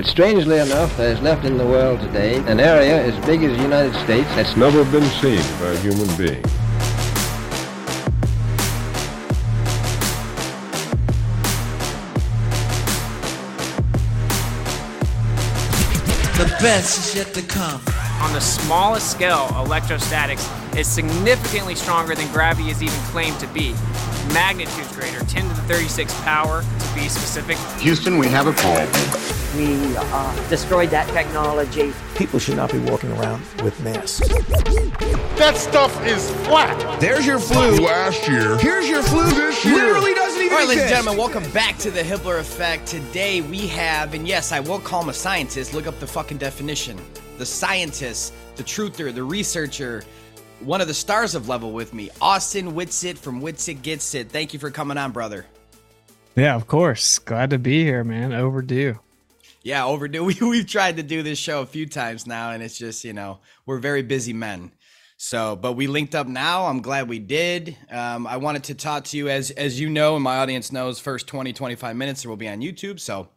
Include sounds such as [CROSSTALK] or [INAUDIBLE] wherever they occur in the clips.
But strangely enough, there's left in the world today an area as big as the United States that's never been seen by a human being. The best is yet to come. On the smallest scale, electrostatics is significantly stronger than gravity is even claimed to be. Magnitudes greater, 10 to the 36 power to be specific. Houston, we have a problem. We uh, destroyed that technology. People should not be walking around with masks. That stuff is flat. There's your flu last year. Here's your flu this year. Literally doesn't even All right, ladies and gentlemen, welcome back to the Hibbeler Effect. Today we have, and yes, I will call him a scientist. Look up the fucking definition. The scientist, the truther, the researcher, one of the stars of level with me, Austin Whitsitt from Witsit Gets It. Thank you for coming on, brother. Yeah, of course. Glad to be here, man. Overdue. Yeah, overdue. [LAUGHS] We, we've tried to do this show a few times now, and it's just, you know, we're very busy men. So, but we linked up now. I'm glad we did. Um, I wanted to talk to you, as as you know, and my audience knows, first 20, 25 minutes will be on YouTube. So,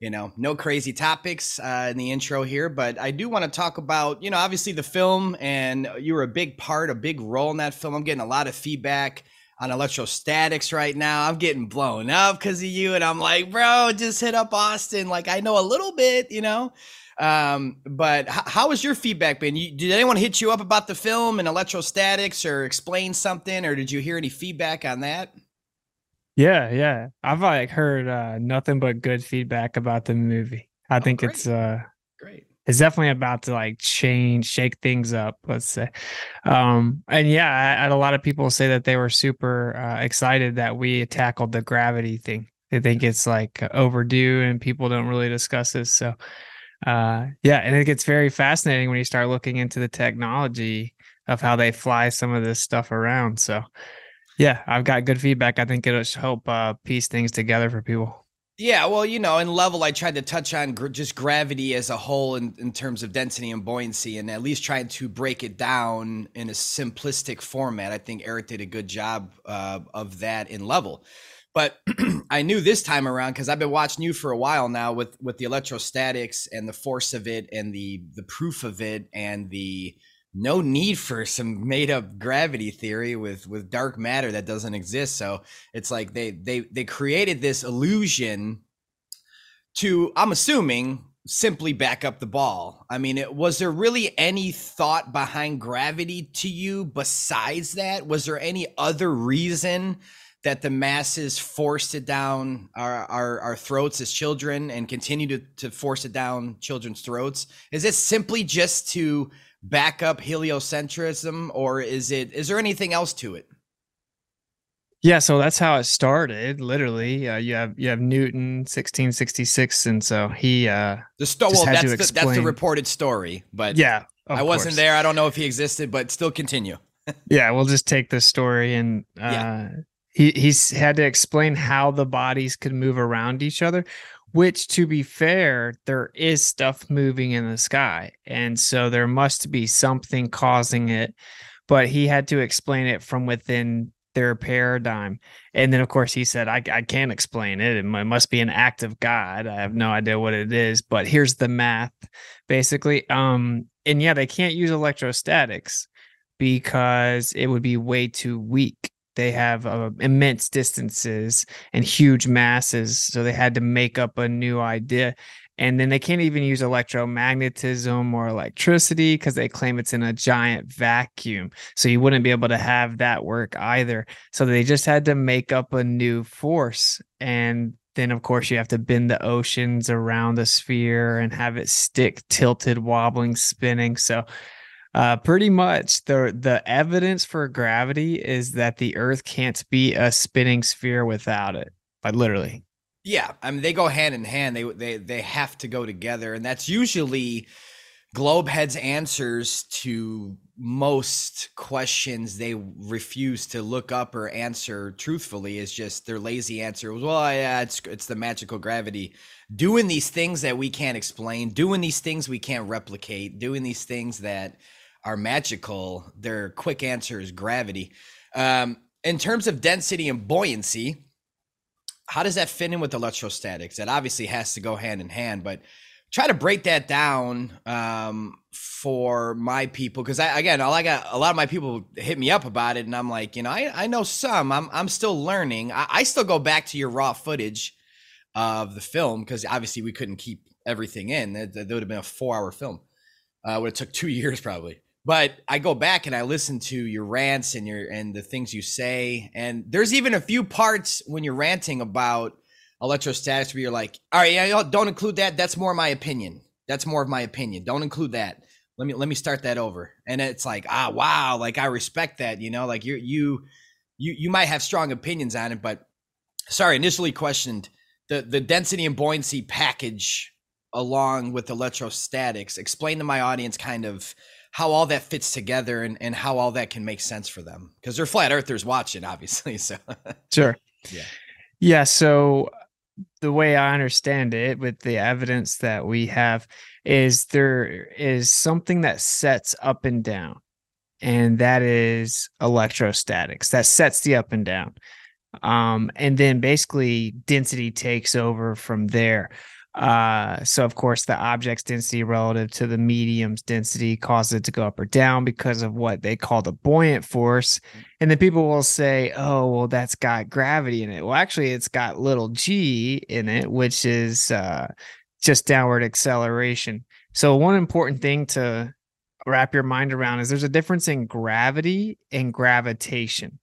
you know, no crazy topics uh, in the intro here, but I do want to talk about, you know, obviously the film, and you were a big part, a big role in that film. I'm getting a lot of feedback on electrostatics right now. I'm getting blown up because of you, and I'm like, bro, just hit up Austin. Like I know a little bit, you know. Um, but h- how was your feedback been? You, did anyone hit you up about the film and electrostatics, or explain something, or did you hear any feedback on that? Yeah, yeah. I've like heard uh nothing but good feedback about the movie. I think great. it's uh It's definitely about to like change, shake things up, let's say. Um and yeah, I, I had a lot of people say that they were super uh, excited that we tackled the gravity thing. They think it's like overdue and people don't really discuss this. So uh yeah, and it gets very fascinating when you start looking into the technology of how they fly some of this stuff around. So yeah, I've got good feedback. I think it'll help uh, piece things together for people. Yeah, well, you know, in level, I tried to touch on gr- just gravity as a whole in, in terms of density and buoyancy, and at least trying to break it down in a simplistic format. I think Eric did a good job uh, of that in level. But [CLEARS THROAT] I knew this time around because I've been watching you for a while now with with the electrostatics and the force of it and the the proof of it and the no need for some made up gravity theory with with dark matter that doesn't exist. So it's like they they they created this illusion to i'm assuming simply back up the ball. I mean it, was there really any thought behind gravity to you besides that? Was there any other reason that the masses forced it down our, our, our throats as children and continue to, to force it down children's throats? Is it simply just to back up heliocentrism or is it is there anything else to it Yeah, so that's how it started. Literally, uh, you have you have Newton, sixteen sixty six, and so he. uh the sto- well that's the, that's the reported story but Yeah, i wasn't course. there i don't know if he existed but still continue [LAUGHS] Yeah, we'll just take this story and uh, Yeah. he he's had to explain how the bodies could move around each other. Which, to be fair, there is stuff moving in the sky, and so there must be something causing it. But he had to explain it from within their paradigm, and then of course he said, "I I can't explain it. It must be an act of God. I have no idea what it is, but here's the math, basically. Um, and yeah, they can't use electrostatics." because it would be way too weak. They have uh, immense distances and huge masses, so they had to make up a new idea. And then they can't even use electromagnetism or electricity because they claim it's in a giant vacuum. So you wouldn't be able to have that work either. So they just had to make up a new force. And then, of course, you have to bend the oceans around the sphere and have it stick, tilted, wobbling, spinning. So uh, pretty much the the evidence for gravity is that the Earth can't be a spinning sphere without it. Like literally. Yeah, I mean they go hand in hand. They they they have to go together, and that's usually Globehead's answers to most questions they refuse to look up or answer truthfully is just their lazy answer. Well, yeah, it's it's the magical gravity doing these things that we can't explain, doing these things we can't replicate, doing these things that are magical. Their quick answer is gravity. Um, in terms of density and buoyancy, how does that fit in with electrostatics? That obviously has to go hand in hand, but try to break that down um, for my people because I again, all I got a lot of my people hit me up about it, and I'm like, you know, I, I know some. I'm I'm still learning. I, I still go back to your raw footage of the film because obviously we couldn't keep everything in. That, that would have been a four hour film. Uh, would have took two [LAUGHS] years probably. But I go back and I listen to your rants and your and the things you say, and there's even a few parts when you're ranting about electrostatics where you're like, all right, yeah, don't include that. That's more my opinion. That's more of my opinion. Don't include that. Let me let me start that over. And it's like, ah, wow, like I respect that. You know, like you you you you might have strong opinions on it, but sorry, initially questioned the the density and buoyancy package along with electrostatics. Explain to my audience kind of how all that fits together and, and how all that can make sense for them because they're flat earthers watching obviously [LAUGHS] so sure yeah yeah so the way I understand it, with the evidence that we have, is there is something that sets up and down, and that is electrostatics. That sets the up and down. Um, and then basically density takes over from there. Uh, so of course the object's density relative to the medium's density causes it to go up or down because of what they call the buoyant force. And then people will say, oh, well, that's got gravity in it. Well, actually, it's got little g in it, which is uh, just downward acceleration. So one important thing to wrap your mind around is there's a difference in gravity and gravitation.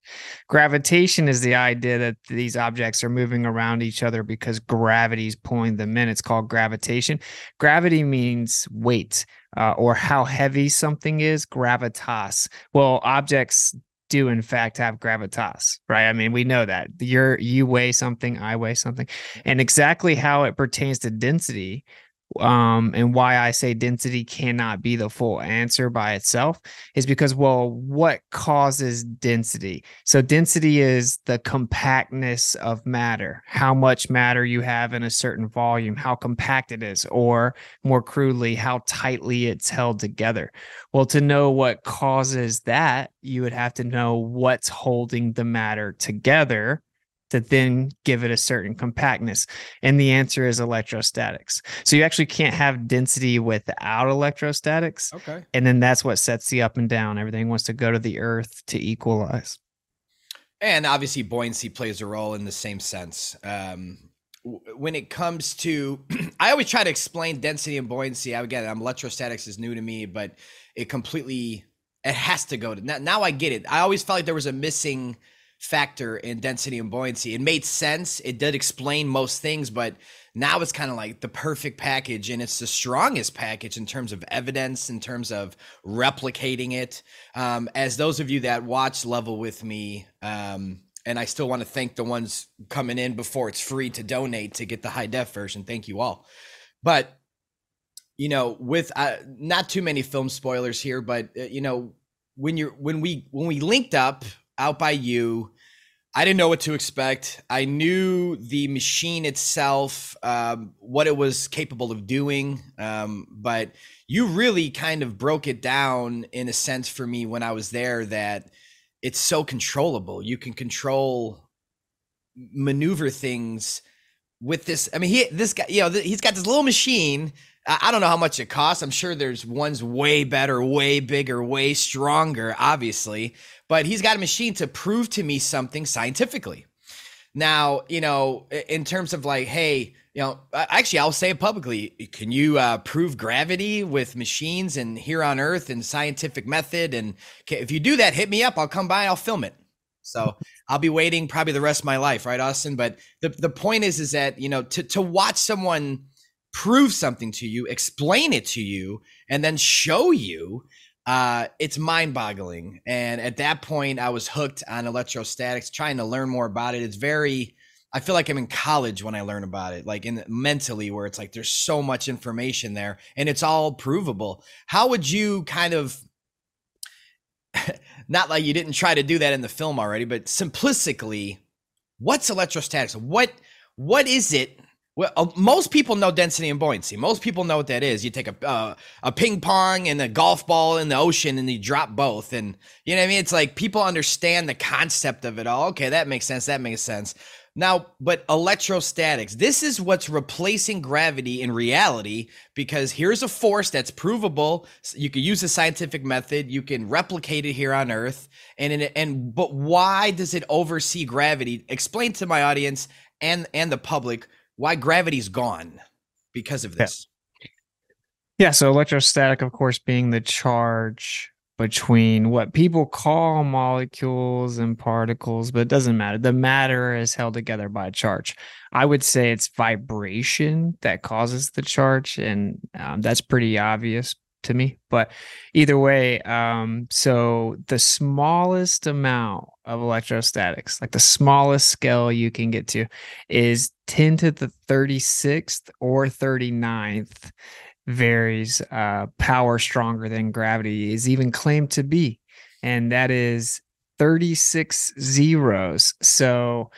Gravitation is the idea that these objects are moving around each other because gravity is pulling them in. It's called gravitation. Gravity means weight uh, or how heavy something is, gravitas. Well, objects do in fact have gravitas, right? I mean, we know that you're you weigh something, I weigh something, and exactly how it pertains to density um, and why I say density cannot be the full answer by itself is because, well, what causes density? So, density is the compactness of matter, how much matter you have in a certain volume, how compact it is, or more crudely, how tightly it's held together. Well, to know what causes that, you would have to know what's holding the matter together to then give it a certain compactness? And the answer is electrostatics. So you actually can't have density without electrostatics. Okay. And then that's what sets the up and down. Everything wants to go to the earth to equalize. And obviously, buoyancy plays a role in the same sense. Um, when it comes to, [CLEARS THROAT] I always try to explain density and buoyancy. I again, I'm electrostatics is new to me, but it completely it has to go to now. Now I get it. I always felt like there was a missing factor in density and buoyancy. It made sense. It did explain most things, but now it's kind of like the perfect package and it's the strongest package in terms of evidence, in terms of replicating it. Um, as those of you that watch Level with me, um, and I still want to thank the ones coming in before it's free to donate to get the high def version. Thank you all. But you know, with uh, not too many film spoilers here, but uh, you know, when you're when we when we linked up out by you. I didn't know what to expect. I knew the machine itself, um, what it was capable of doing, um, but you really kind of broke it down in a sense for me when I was there that it's so controllable. You can control, maneuver things with this. I mean, he this guy, you know, he's got this little machine I don't know how much it costs. I'm sure there's ones way better, way bigger, way stronger, obviously. But he's got a machine to prove to me something scientifically. Now, you know, in terms of like, hey, you know, actually, I'll say it publicly. Can you uh, prove gravity with machines and here on Earth and scientific method? And if you do that, hit me up. I'll come by. I'll film it. So I'll be waiting probably the rest of my life, right, Austin? But the the point is, is that you know, to to watch someone prove something to you, explain it to you, and then show you, uh, it's mind boggling. And at that point, I was hooked on electrostatics, trying to learn more about it. It's very, I feel like I'm in college when I learn about it, like in mentally, where it's like there's so much information there and it's all provable. How would you kind of, [LAUGHS] not like you didn't try to do that in the film already, but simplistically, what's electrostatics? What what is it well, uh, most people know density and buoyancy. Most people know what that is. You take a uh, a ping pong and a golf ball in the ocean, and you drop both, and you know what I mean. It's like people understand the concept of it all. Okay, that makes sense. That makes sense. Now, but electrostatics, this is what's replacing gravity in reality because here's a force that's provable. You can use a scientific method, you can replicate it here on Earth. And in, and but why does it oversee gravity? Explain to my audience and and the public why gravity's gone because of this. Yeah, yeah so electrostatic of course being the charge between what people call molecules and particles, but it doesn't matter. The matter is held together by a charge. I would say it's vibration that causes the charge, and um, that's pretty obvious to me. But either way, um, so the smallest amount of electrostatics, like the smallest scale you can get to, is 10 to the 36th or 39th varies uh, power stronger than gravity is even claimed to be, and that is 36 zeros. So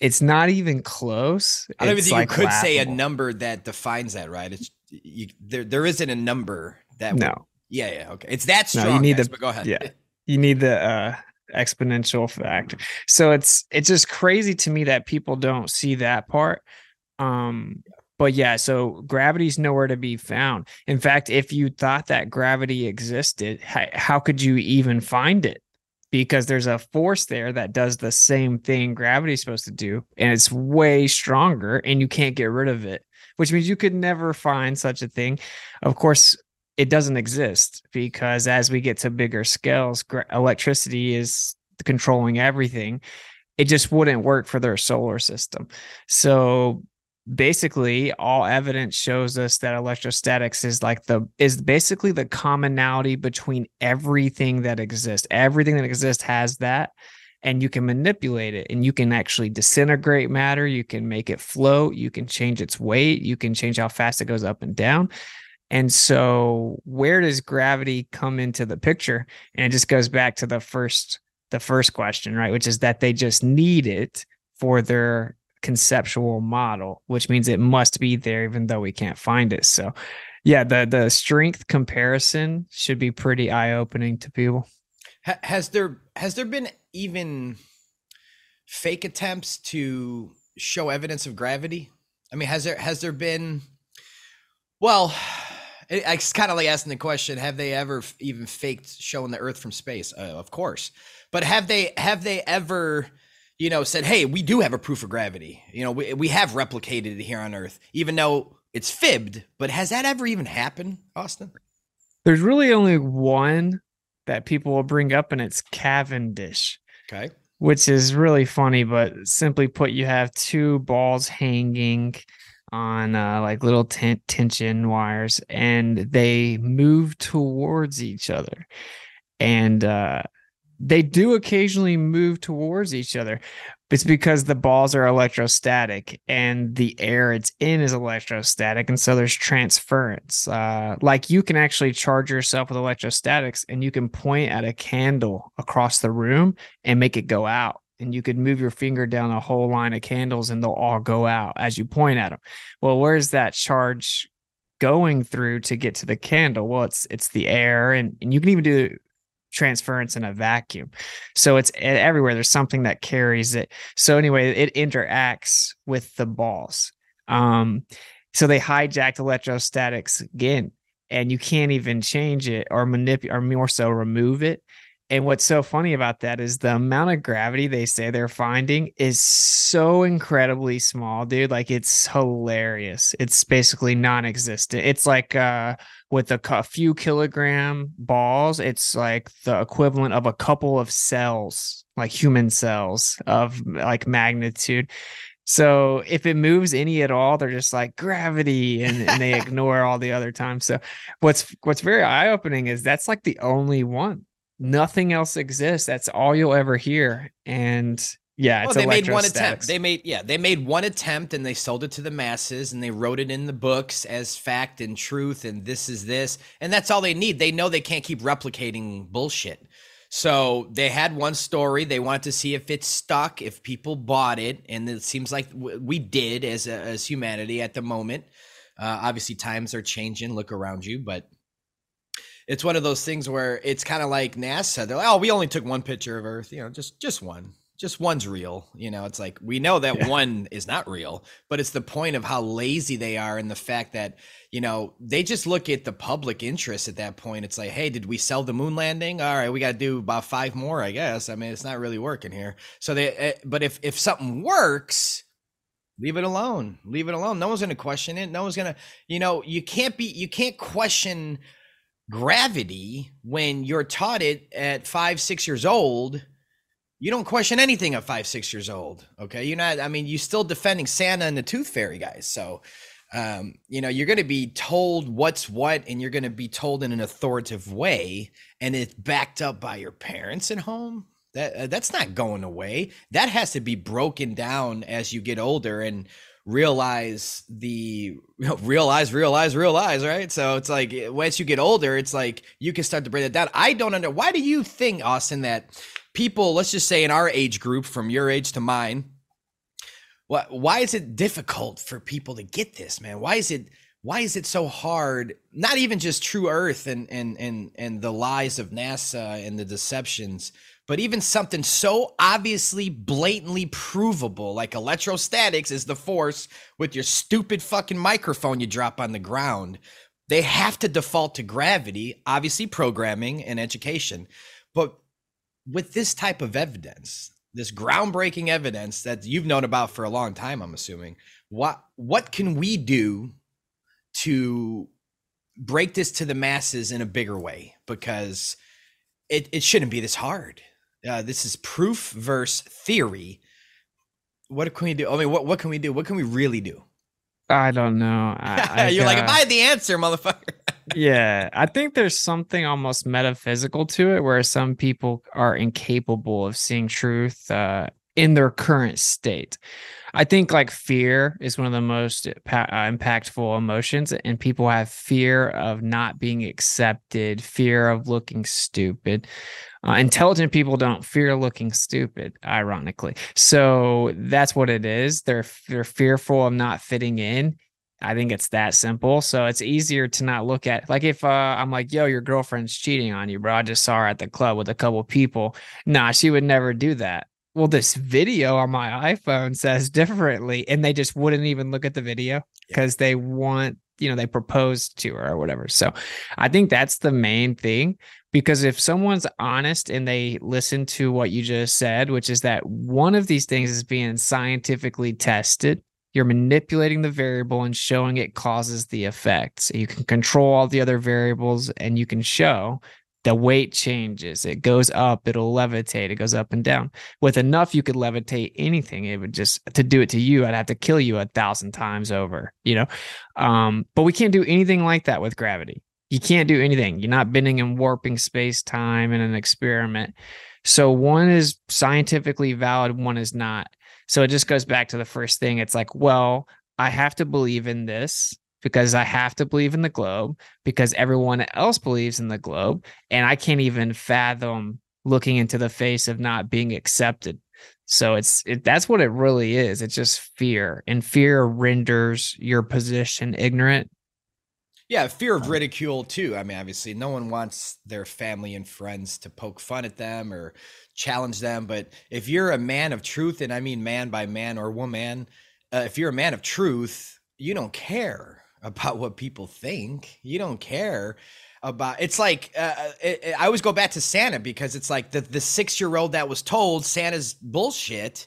it's not even close. I don't even think like you could laughable. say a number that defines that, right? It's you, there. There isn't a number that. No. Would, yeah, yeah, okay. It's that strong. No, you need guys, the- but go ahead. yeah. You need the uh, exponential factor. So it's it's just crazy to me that people don't see that part. Um, but yeah, so gravity's nowhere to be found. In fact, if you thought that gravity existed, how, how could you even find it? Because there's a force there that does the same thing gravity's supposed to do, and it's way stronger, and you can't get rid of it, which means you could never find such a thing. Of course, it doesn't exist because as we get to bigger scales, electricity is controlling everything. It just wouldn't work for their solar system. So basically all evidence shows us that electrostatics is like the is basically the commonality between everything that exists. Everything that exists has that and you can manipulate it and you can actually disintegrate matter. You can make it float. You can change its weight. You can change how fast it goes up and down and so where does gravity come into the picture and it just goes back to the first the first question right which is that they just need it for their conceptual model, which means it must be there even though we can't find it. So, yeah, the the strength comparison should be pretty eye opening to people. Has there has there been even fake attempts to show evidence of gravity? I mean, has there has there been? Well, it's kind of like asking the question: Have they ever even faked showing the Earth from space? Uh, of course, but have they have they ever? You know, said, "Hey, we do have a proof of gravity. You know, we we have replicated it here on Earth, even though it's fibbed." But has that ever even happened, Austin? There's really only one that people will bring up, and it's Cavendish. Okay. which is really funny. But simply put, you have two balls hanging on uh, like little ten- tension wires, and they move towards each other. And uh, they do occasionally move towards each other. It's because the balls are electrostatic and the air it's in is electrostatic. And so there's transference. Uh, like you can actually charge yourself with electrostatics and you can point at a candle across the room and make it go out. And you could move your finger down a whole line of candles and they'll all go out as you point at them. Well, where's that charge going through to get to the candle? Well, it's it's the air, and, and you can even do transference in a vacuum. So it's everywhere. There's something that carries it. So anyway, it interacts with the balls. Um, so they hijacked electrostatics again, and you can't even change it or manipulate or more so remove it. And what's so funny about that is the amount of gravity they say they're finding is so incredibly small, dude. Like it's hilarious. It's basically non-existent. It's like uh with a, few kilogram balls, it's like the equivalent of a couple of cells, like human cells of like magnitude. So if it moves any at all, they're just like gravity, and, and they [LAUGHS] ignore all the other times. So what's what's very eye opening is that's like the only one. Nothing else exists. That's all you'll ever hear. And yeah, Well, it's they made one attempt. They made yeah, they made one attempt and they sold it to the masses and they wrote it in the books as fact and truth and this is this and that's all they need. They know they can't keep replicating bullshit. So they had one story. They wanted to see if it stuck, if people bought it, and it seems like we did as a, as humanity at the moment. Uh, obviously, times are changing. Look around you, but it's one of those things where it's kind of like NASA. They're like, "Oh, we only took one picture of Earth, you know, just just one." just one's real. You know, it's like we know that Yeah. one is not real, but it's the point of how lazy they are and the fact that, you know, they just look at the public interest at that point. It's like, hey, did we sell the moon landing? All right, we got to do about five more, I guess. I mean, it's not really working here. So they, eh, but if if something works, leave it alone. Leave it alone. No one's going to question it. No one's going to, you know, you can't be, you can't question gravity when you're taught it at five, six years old. You don't question anything at five, six years old. Okay. You're not, I mean, you're still defending Santa and the Tooth Fairy guys. So, um, you know, you're going to be told what's what, and you're going to be told in an authoritative way, and it's backed up by your parents at home. That uh, that's not going away. That has to be broken down as you get older and realize the [LAUGHS] realize realize realize right? So it's like eh, once you get older it's like you can start to break that down. I don't under why do you think austin that people let's just say in our age group from your age to mine why, why is it difficult for people to get this man? Why is it why is it so hard? Not even just true earth and and and and the lies of nasa and the deceptions but even something so obviously blatantly provable like electrostatics is the force with your stupid fucking microphone you drop on the ground. They have to default to gravity obviously programming and education. But with this type of evidence this groundbreaking evidence that you've known about for a long time i'm assuming what what can we do to break this to the masses in a bigger way? Because it, it shouldn't be this hard uh, this is proof versus theory what can we do i mean what, what can we do what can we really do I don't know. I, [LAUGHS] I you're like am i the answer motherfucker [LAUGHS] yeah, I think there's something almost metaphysical to it where some people are incapable of seeing truth uh, in their current state. I think like fear is one of the most uh, impactful emotions, and people have fear of not being accepted, fear of looking stupid. Uh, intelligent people don't fear looking stupid, ironically. So that's what it is. They're they're fearful of not fitting in. I think it's that simple. So it's easier to not look at like if uh, I'm like, yo, your girlfriend's cheating on you, bro. I just saw her at the club with a couple people. Nah, she would never do that. Well, this video on my iPhone says differently, and they just wouldn't even look at the video because they want, you know, they proposed to her or whatever. So I think that's the main thing because if someone's honest and they listen to what you just said, which is that one of these things is being scientifically tested, you're manipulating the variable and showing it causes the effect. So you can control all the other variables and you can show the weight changes. It goes up, it'll levitate, it goes up and down. With enough, you could levitate anything. It would just to do it to you, I'd have to kill you a thousand times over, you know. Um, but we can't do anything like that with gravity. You can't do anything. You're not bending and warping space time in an experiment. So one is scientifically valid, one is not. So it just goes back to the first thing. It's like, well, I have to believe in this because I have to believe in the globe because everyone else believes in the globe. And I can't even fathom looking into the face of not being accepted. So it's it, that's what it really is. It's just fear, and fear renders your position ignorant. Yeah, fear of ridicule too. I mean, obviously, no one wants their family and friends to poke fun at them or challenge them. But if you're a man of truth, and I mean man by man or woman, uh, if you're a man of truth, you don't care [LAUGHS] about what people think. You don't care about. It's like uh, it, it- I always go back to Santa because it's like the the six year old that was told Santa's bullshit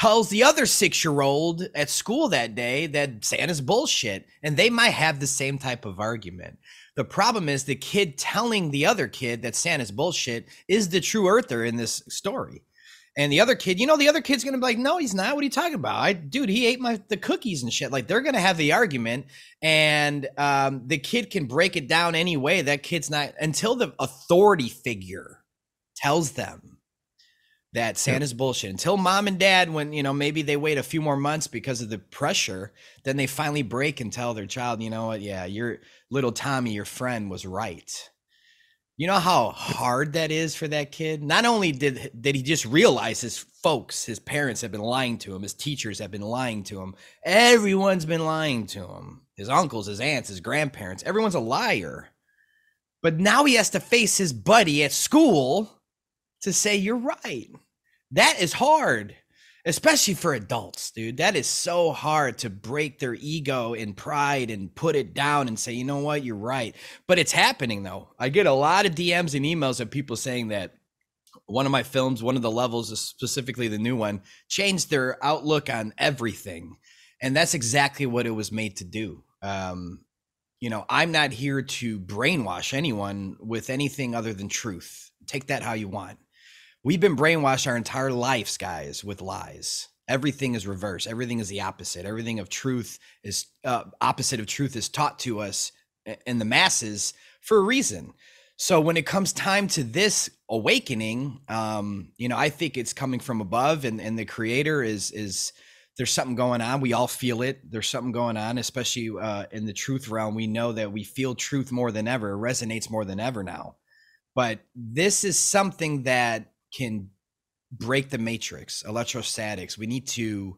tells the other six year old at school that day that Santa's bullshit. And they might have the same type of argument. The problem is the kid telling the other kid that Santa's bullshit is the true earther in this story. And the other kid, you know, the other kid's gonna be like, "No, he's not. What are you talking about? I, dude, he ate my the cookies and shit." Like they're gonna have the argument, and um, the kid can break it down any way. That kid's not until the authority figure tells them that Santa's bullshit. Until mom and dad, when you know maybe they wait a few more months because of the pressure, then they finally break and tell their child, you know what? Yeah, your little Tommy, your friend, was right. You know how hard that is for that kid. Not only did did he just realize his folks, his parents have been lying to him, his teachers have been lying to him, everyone's been lying to him. His uncles, his aunts, his grandparents, everyone's a liar. But now he has to face his buddy at school to say you're right. That is hard, especially for adults, dude. That is so hard to break their ego and pride and put it down and say, you know what, you're right. But it's happening though. I get a lot of DMs and emails of people saying that one of my films, one of the levels, specifically the new one, changed their outlook on everything. And that's exactly what it was made to do. Um, you know, I'm not here to brainwash anyone with anything other than truth. Take that how you want. We've been brainwashed our entire lives, guys, with lies. Everything is reverse. Everything is the opposite. Everything of truth is uh, opposite of truth is taught to us in the masses for a reason. So when it comes time to this awakening, um, you know, I think it's coming from above, and and the creator is is there's something going on. We all feel it. There's something going on, especially uh, in the truth realm. We know that we feel truth more than ever. It resonates more than ever now. But this is something that can break the matrix, electrostatics. We need to,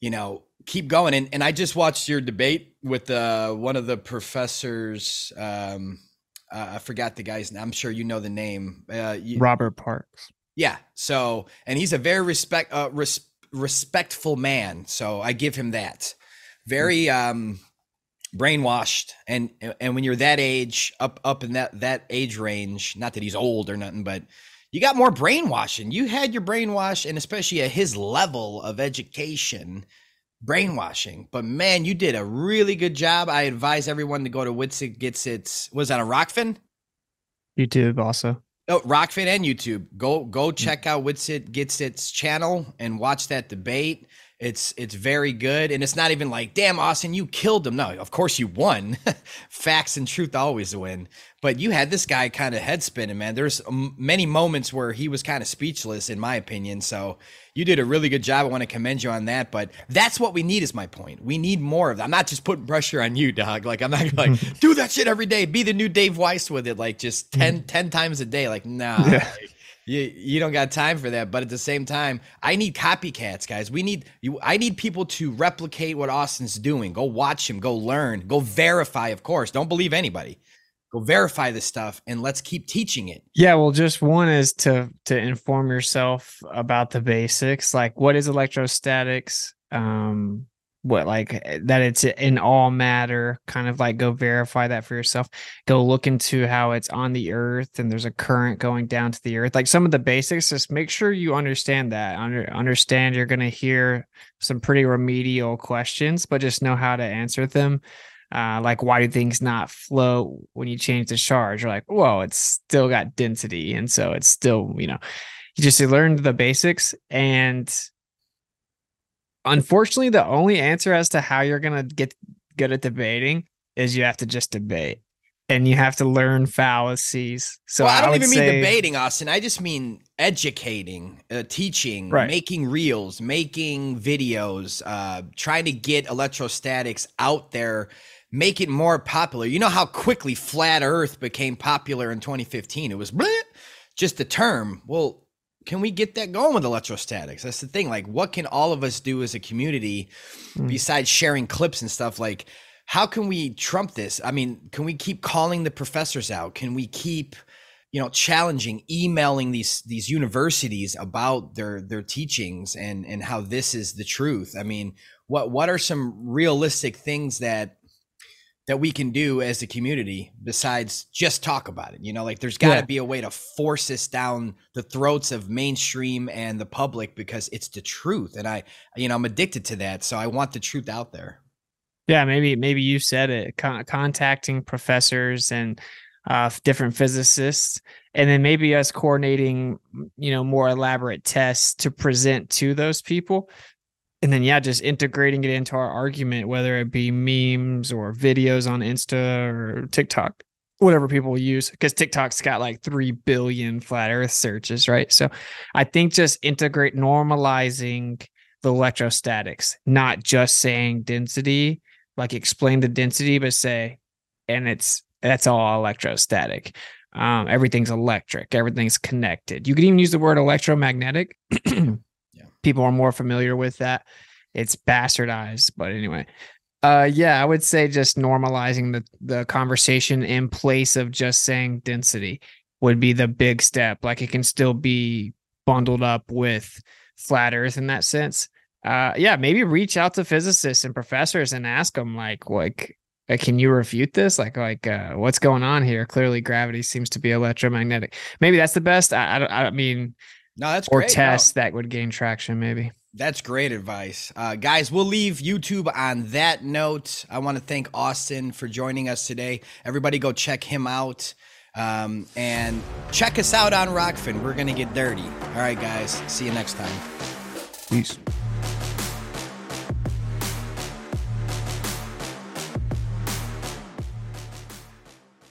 you know, keep going. And and I just watched your debate with uh, one of the professors. Um, uh, I forgot the guy's name. I'm sure you know the name. Uh, you, Robert Parks. Yeah. So, and he's a very respect uh, res- respectful man. So I give him that. Very um brainwashed and and when you're that age up up in that that age range, not that he's old or nothing, but you got more brainwashing. You had your brainwash and especially at his level of education brainwashing. But man, you did a really good job. I advise everyone to go to Witsit Gets Its was that a Rokfin? YouTube also. Oh, Rokfin and YouTube. Go go mm. check out Witsit Gets Its channel and watch that debate. It's it's very good, and it's not even like, damn, Austin, you killed him. No, of course you won. [LAUGHS] Facts and truth always win. But you had this guy kind of head spinning, man. There's many moments where he was kind of speechless, in my opinion. So you did a really good job. I want to commend you on that. But that's what we need. Is my point. We need more of that. I'm not just putting pressure on you, dog. Like I'm not like [LAUGHS] do that shit every day. Be the new Dave Weiss with it, like just 10, mm. 10 times a day. Like nah. Yeah. Like, you you don't got time for that. But at the same time, I need copycats, guys. We need you. I need people to replicate what Austin's doing. Go watch him. Go learn. Go verify. Of course, don't believe anybody. Go verify this stuff, and let's keep teaching it. Yeah, well, just one is to to inform yourself about the basics, like what is electrostatics. Um, what like that it's in all matter kind of like go verify that for yourself. Go look into how it's on the earth and there's a current going down to the earth. Like some of the basics just make sure you understand that Under, understand you're going to hear some pretty remedial questions but just know how to answer them. Uh, like why do things not flow when you change the charge? You're like whoa it's still got density and so it's still you know you just learned the basics and unfortunately, the only answer as to how you're gonna get good at debating is you have to just debate and you have to learn fallacies. So well, I don't I even say, mean debating, Austin. I just mean educating, uh, teaching, right. making reels, making videos, uh, trying to get electrostatics out there, make it more popular. You know how quickly flat Earth became popular in 2015? It was bleh, just a term. Well, can we get that going with electrostatics? That's the thing. Like, what can all of us do as a community mm. besides sharing clips and stuff? Like, how can we trump this? I mean, can we keep calling the professors out? Can we keep, you know, challenging, emailing these these universities about their their teachings and and how this is the truth? I mean, what what are some realistic things that that we can do as a community besides just talk about it you know? Like there's got to yeah. be a way to force this down the throats of mainstream and the public because it's the truth and i you know i'm addicted to that so i want the truth out there. Yeah maybe maybe you said it con- contacting professors and uh, different physicists and then maybe us coordinating you know more elaborate tests to present to those people and then yeah just integrating it into our argument whether it be memes or videos on insta or tiktok whatever people use because tiktok's got like 3 billion flat earth searches right? So i think just integrate normalizing the electrostatics not just saying density like explain the density but say and it's that's all electrostatic. Um, everything's electric. Everything's connected. You could even use the word electromagnetic [CLEARS THROAT] people are more familiar with that. It's bastardized, but anyway. Uh yeah, I would say just normalizing the the conversation in place of just saying density would be the big step. Like it can still be bundled up with flat earth in that sense uh yeah maybe reach out to physicists and professors and ask them like like uh, can you refute this like like uh what's going on here clearly gravity seems to be electromagnetic maybe that's the best i i, I mean no that's or great. tests that would gain traction maybe That's great advice. Uh, guys, we'll leave YouTube on that note. I want to thank Austin for joining us today. Everybody go check him out. Um, and check us out on Rokfin. We're going to get dirty. All right, guys. See you next time. Peace.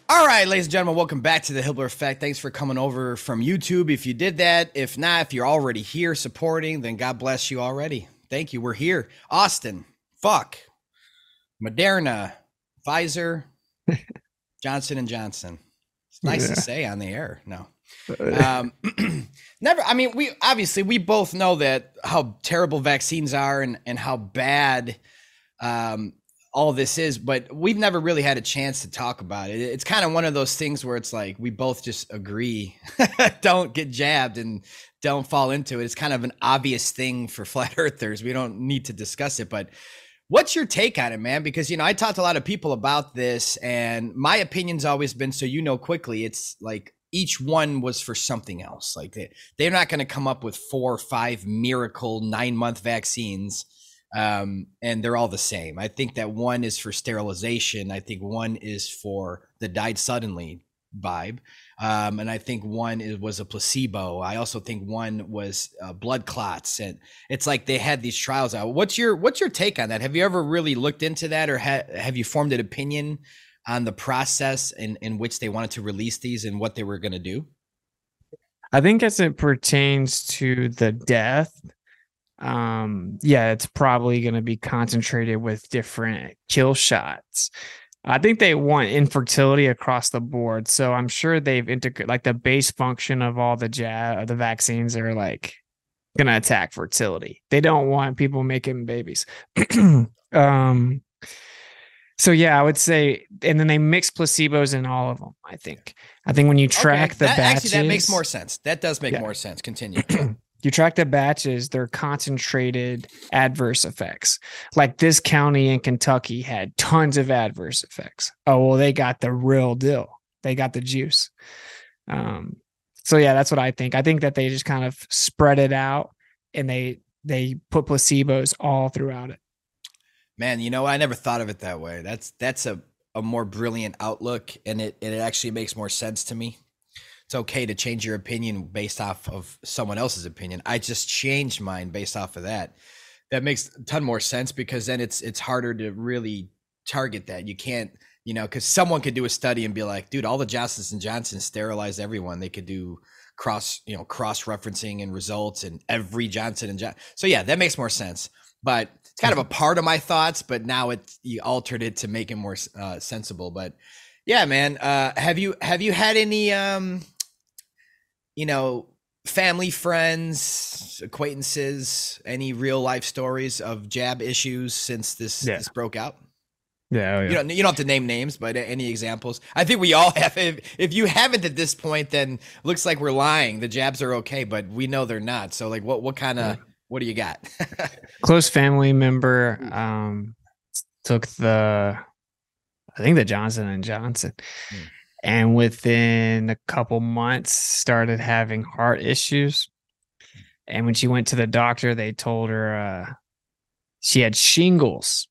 All right, ladies and gentlemen, welcome back to the Hibbeler Effect. Thanks for coming over from YouTube. If you did that, if not, if you're already here supporting, then God bless you already. Thank you. We're here. Austin, fuck, Moderna, Pfizer, [LAUGHS] Johnson and Johnson. It's nice to say on the air. No. Um, [CLEARS THROAT] never. I mean, we obviously we both know that how terrible vaccines are and and how bad um, all this is, but we've never really had a chance to talk about it. It's kind of one of those things where it's like we both just agree, [LAUGHS] don't get jabbed and don't fall into it. It's kind of an obvious thing for [LAUGHS] flat earthers. We don't need to discuss it, but what's your take on it, man? Because you know, I talked to a lot of people about this, and my opinion's always been so you know quickly. It's like each one was for something else. Like they, they're not going to come up with four or five miracle nine month vaccines um, and they're all the same. I think that one is for sterilization. I think one is for the died suddenly vibe, um, and I think one is, was a placebo. I also think one was uh, blood clots, and it's like they had these trials out. What's your What's your take on that? Have you ever really looked into that, or ha- have you formed an opinion on the process in in which they wanted to release these and what they were going to do? I think as it pertains to the death, um, yeah, it's probably going to be concentrated with different kill shots. I think they want infertility across the board, so I'm sure they've integrated like the base function of all the jab, the vaccines are like going to attack fertility. They don't want people making babies. [CLEARS THROAT] um, so yeah, I would say, and then they mix placebos in all of them. I think. I think when you track Okay, the that, batches, actually that makes more sense. That does make Yeah. more sense. Continue. [CLEARS THROAT] you track the batches, they're concentrated adverse effects. Like this county in Kentucky had tons of adverse effects. Oh, well, they got the real deal. They got the juice. Um, so yeah, that's what I think. I think that they just kind of spread it out and they they put placebos all throughout it. Man, you know, I never thought of it that way. That's that's a, a more brilliant outlook and it and it actually makes more sense to me. It's okay to change your opinion based off of someone else's opinion. I just changed mine based off of that. That makes a ton more sense because then it's it's harder to really target that. You can't, you know, because someone could do a study and be like, dude, all the Johnsons and Johnsons sterilize everyone. They could do cross, you know, cross referencing and results and every Johnson and Johnson. So yeah, that makes more sense. But it's kind of a part of my thoughts, but now it's you altered it to make it more uh, sensible. But yeah, man, uh, have you have you had any um, you know, family, friends, acquaintances, any real life stories of jab issues since this Yeah. this broke out? Yeah, You don't you don't have to name names, but any examples? I think we all [LAUGHS] have. If, if you haven't at this point, then looks like we're lying. The jabs are okay, but we know they're not. So like, what what kind of what do you got? [LAUGHS] close family member um took the I think the Johnson and Johnson. Hmm. And within a couple months started having heart issues. And when she went to the doctor, they told her uh she had shingles.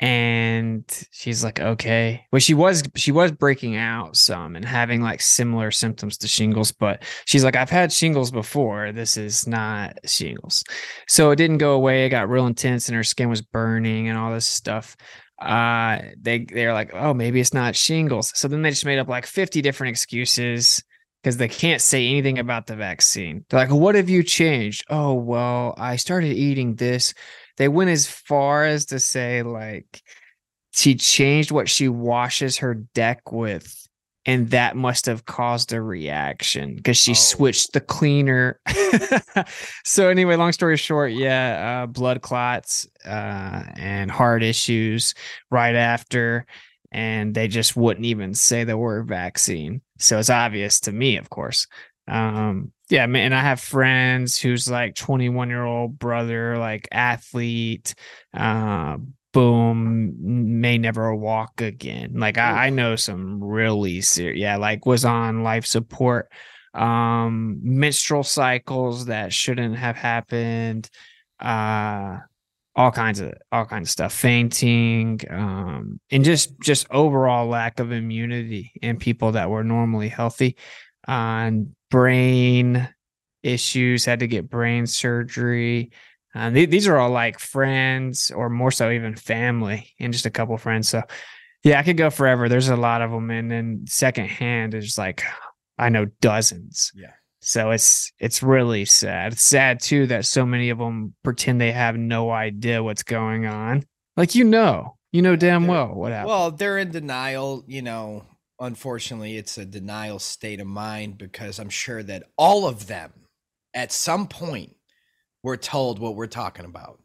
And she's like, okay. Well, she was she was breaking out some and having like similar symptoms to shingles, but she's like, I've had shingles before. This is not shingles. So it didn't go away. It got real intense and her skin was burning and all this stuff. Uh they they're like, oh, maybe it's not shingles. So then they just made up like 50 different excuses because they can't say anything about the vaccine. They're like, what have you changed? Oh, well, I started eating this. They went as far as to say, like, she changed what she washes her deck with and that must have caused a reaction because she Oh. switched the cleaner. [LAUGHS] so anyway, long story short, yeah, uh, blood clots uh, and heart issues right after, and they just wouldn't even say the word vaccine. So it's obvious to me, of course. Um, Yeah, man, and I have friends who's like 21 year old brother, like athlete, uh, boom, may never walk again. Like I, I know some really serious, yeah, like was on life support, um, menstrual cycles that shouldn't have happened, uh, all kinds of all kinds of stuff, fainting, um, and just just overall lack of immunity in people that were normally healthy, uh, and brain issues, had to get brain surgery. Uh, th- these are all like friends, or more so, even family, and just a couple friends. So, yeah, I could go forever. There's a lot of them, and then secondhand is like I know dozens. Yeah. So it's it's really sad. It's sad too that so many of them pretend they have no idea what's going on. Like you know, you know damn They're- well what happened. Well, they're in denial. You know, unfortunately, it's a denial state of mind because I'm sure that all of them at some point were told what we're talking about.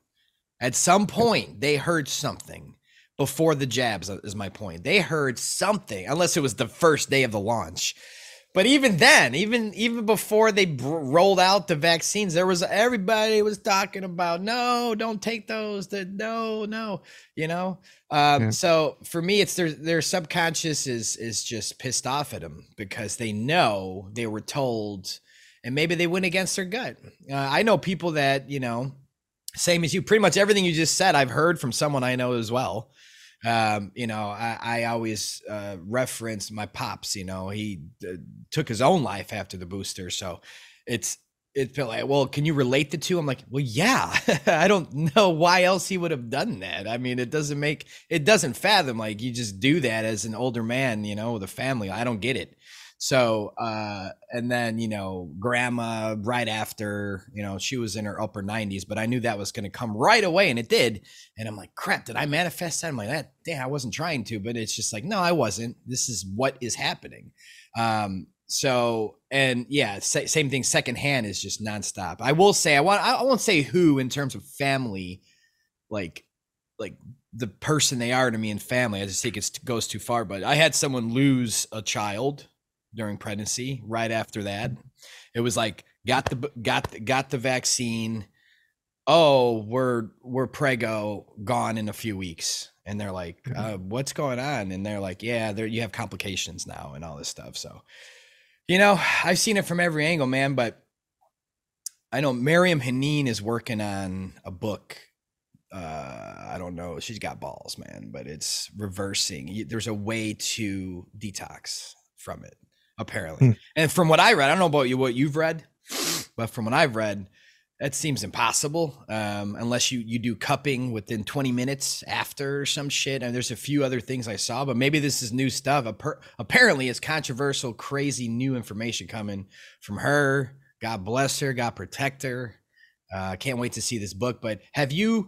At some point, they heard something before the jabs, uh, is my point. They heard something, unless it was the first day of the launch. But even then, even even before they br- rolled out the vaccines, there was everybody was talking about no, don't take those. The no, no, you know. Um, Yeah. So for me, it's their their subconscious is is just pissed off at them because they know they were told, and maybe they went against their gut. Uh, I know people that you know, same as you. Pretty much everything you just said, I've heard from someone I know as well um, you know, I, I always uh, reference my pops. You know, he uh, took his own life after the booster, so it's it's been like, well, can you relate the two? I'm like, well, yeah. [LAUGHS] I don't know why else he would have done that. I mean, it doesn't make it doesn't fathom like you just do that as an older man, you know, with a family. I don't get it. So, uh, and then, you know, grandma right after, you know, she was in her upper 90s, but I knew that was going to come right away and it did. And I'm like, crap, did I manifest that? I'm like, that, damn, I wasn't trying to, but it's just like, no, I wasn't. This is what is happening. Um, so, and yeah, sa- same thing. Secondhand is just nonstop. I will say, I want, I won't say who in terms of family, like, like the person they are to me and family. I just think it goes too far. But I had someone lose a child during pregnancy. Right after that, it was like got the got the, got the vaccine. Oh, we're we're prego gone in a few weeks, and they're like, uh, "What's going on?" And they're like, "Yeah, there you have complications now and all this stuff." So, you know, I've seen it from every angle, man. But I know Miriam Haneen is working on a book uh i don't know she's got balls man but it's reversing there's a way to detox from it apparently Hmm. and from what i read i don't know about you what you've read but from what i've read that seems impossible um unless you you do cupping within 20 minutes after some shit and there's a few other things i saw but maybe this is new stuff Appar- apparently it's controversial crazy new information coming from her god bless her god protect her uh, can't wait to see this book. But have you,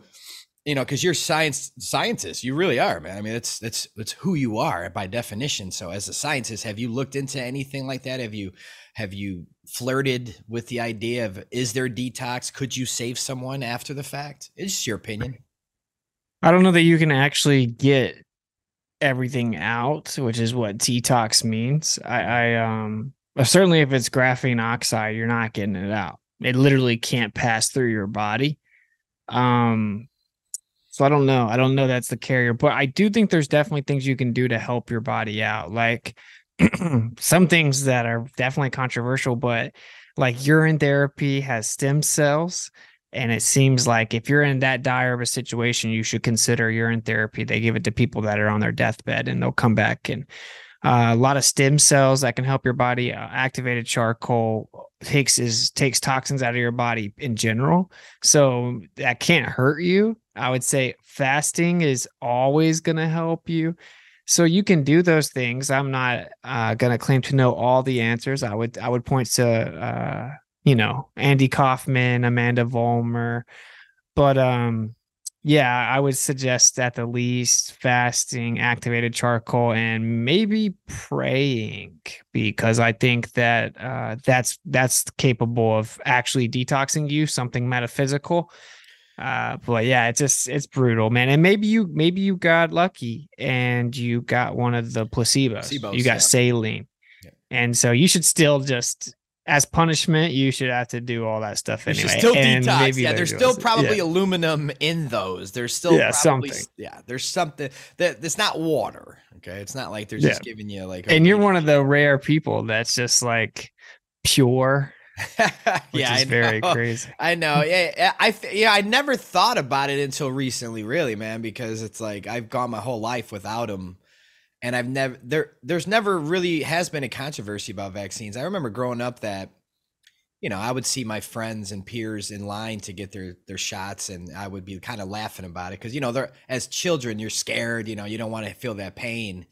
you know, because you're science scientists, you really are, man. I mean, that's that's that's who you are by definition. So, as a scientist, have you looked into anything like that? Have you have you flirted with the idea of is there detox? Could you save someone after the fact? It's just your opinion. I don't know that you can actually get everything out, which is what detox means. I, I um certainly if it's graphene oxide, you're not getting it out. It literally can't pass through your body. Um so I don't know. I don't know that's the carrier, but I do think there's definitely things you can do to help your body out. Like [CLEARS THROAT] some things that are definitely controversial, but like urine therapy has stem cells and it seems like if you're in that dire of a situation, you should consider urine therapy. They give it to people that are on their deathbed and they'll come back and uh, a lot of stem cells that can help your body. Uh, activated charcoal takes is takes toxins out of your body in general, so that can't hurt you. I would say fasting is always going to help you. So you can do those things. I'm not uh, going to claim to know all the answers. I would I would point to uh, you know Andy Kaufman, Amandha Vollmer, but um yeah, I would suggest at the least fasting, activated charcoal, and maybe praying because I think that uh, that's that's capable of actually detoxing you, something metaphysical. Uh, but yeah, it's just it's brutal, man. And maybe you maybe you got lucky and you got one of the placebos. Placebos, you got yeah. saline, Yeah. and so you should still just as punishment, you should have to do all that stuff anyway. still and detox. maybe Yeah, there's still probably yeah. aluminum in those. There's still Yeah, probably, something. Yeah, there's something that it's not water. Okay, it's not like they're Yeah. just giving you like. and you're one of the rare people that's just like pure, [LAUGHS] which yeah, is very crazy. I know. Yeah, yeah, I yeah, I never thought about it until recently, really, man, because it's like I've gone my whole life without them, and I've never there. There's never really has been a controversy about vaccines. I remember growing up that, you know, I would see my friends and peers in line to get their their shots, and I would be kind of laughing about it because you know, they're as children, you're scared. You know, you don't want to feel that pain.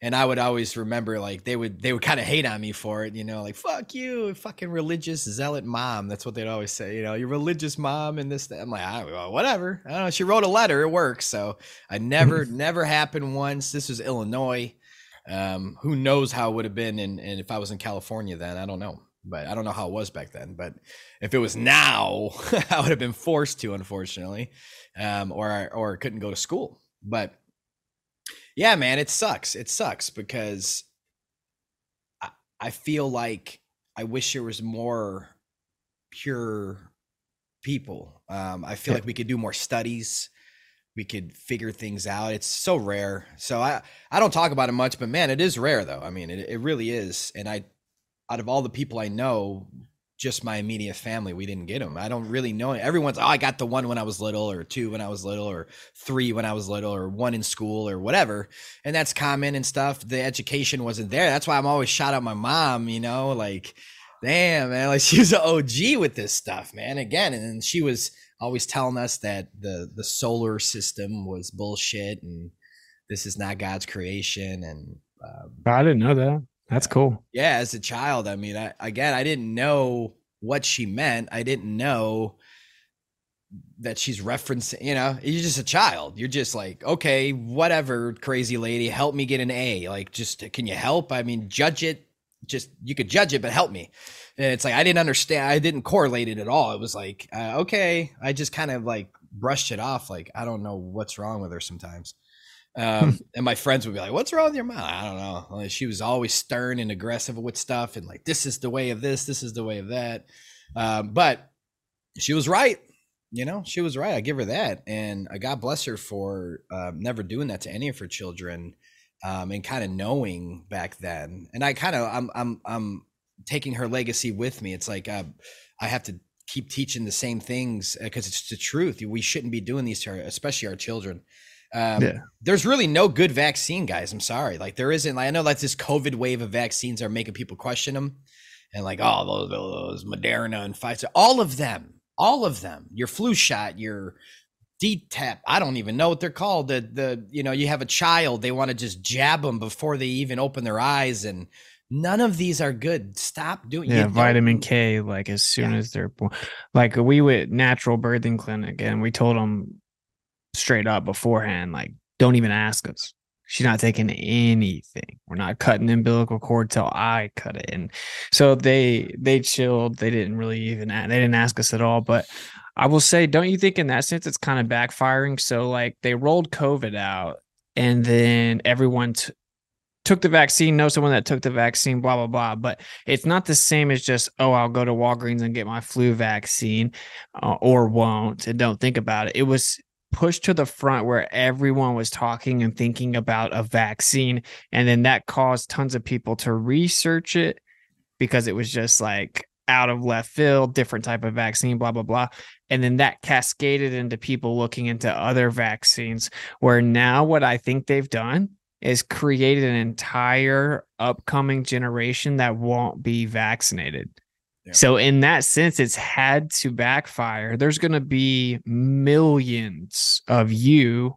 And I would always remember like they would they would kind of hate on me for it, you know, like fuck you, fucking religious zealot mom. That's what they'd always say, you know, your religious mom and this. That. I'm like, ah, well, whatever. I don't know. She wrote a letter, it works. So I never, [LAUGHS] never happened once. This was Illinois. Um, who knows how it would have been, and and if I was in California then, I don't know. But I don't know how it was back then. But if it was now, [LAUGHS] I would have been forced to, unfortunately, um, or I- or couldn't go to school. But yeah, man, it sucks. It sucks because I, I feel like I wish there was more pure people. Um, I feel Yeah. like we could do more studies. We could figure things out. It's so rare. So I, I don't talk about it much, but man, it is rare though. I mean, it, it really is. And I, out of all the people I know, just my immediate family, we didn't get them. I don't really know. Everyone's, oh, I got the one when I was little, or two when I was little, or three when I was little, or one in school, or whatever. And that's common and stuff. The education wasn't there. That's why I'm always shout out my mom, you know, like, damn, man, [LAUGHS] like she was an OG with this stuff, man. Again, and she was always telling us that the the solar system was bullshit and this is not God's creation. And um, I didn't know that. That's cool. yeah, as a child, I mean, I again, I didn't know what she meant. I didn't know that she's referencing, you know, you're just a child. You're just like, okay, whatever, crazy lady, help me get an A. Like, just can you help? I mean, judge it. Just you could judge it, but help me. And it's like I didn't understand. I didn't correlate it at all. It was like, uh, okay, I just kind of like brushed it off. Like I don't know what's wrong with her sometimes. Um, and my friends would be like, "What's wrong with your mom?" I don't know. Like, she was always stern and aggressive with stuff, and like, "This is the way of this. This is the way of that." Um, but she was right. You know, she was right. I give her that, and I God bless her for um, never doing that to any of her children, um, and kind of knowing back then. And I kind of, I'm, I'm, I'm taking her legacy with me. It's like uh, I have to keep teaching the same things because it's the truth. We shouldn't be doing these to our, especially our children. Um, Yeah. There's really no good vaccine, guys. I'm sorry. Like there isn't. Like, I know like this COVID wave of vaccines are making people question them, and like oh those, those Moderna and Pfizer, all of them, all of them. Your flu shot, your DTaP. I don't even know what they're called. The the you know you have a child, they want to just jab them before they even open their eyes, and none of these are good. Stop doing. Yeah, vitamin K, like as soon Yeah. as they're born. Like we went natural birthing clinic and we told them straight up beforehand, like, don't even ask us. She's not taking anything. We're not cutting umbilical cord till I cut it. And so they they chilled. They didn't really even they didn't ask us at all. But I will say, don't you think in that sense it's kind of backfiring? So like they rolled COVID out and then everyone t- took the vaccine, know someone that took the vaccine, blah, blah, blah. But it's not the same as just, oh, I'll go to Walgreens and get my flu vaccine uh, or won't and don't think about it. It was pushed to the front where everyone was talking and thinking about a vaccine. And then that caused tons of people to research it because it was just like out of left field, different type of vaccine, blah, blah, blah. And then that cascaded into people looking into other vaccines where now what I think they've done is created an entire upcoming generation that won't be vaccinated. Yeah. So in that sense it's had to backfire. There's going to be millions of you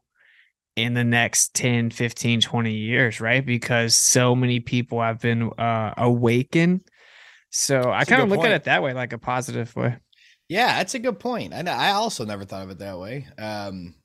in the next 10, 15, 20 years, right? Because so many people have been uh awakened. So I That's a kind of look at it that way like a positive way. Yeah, that's a good point. I I also never thought of it that way. Um,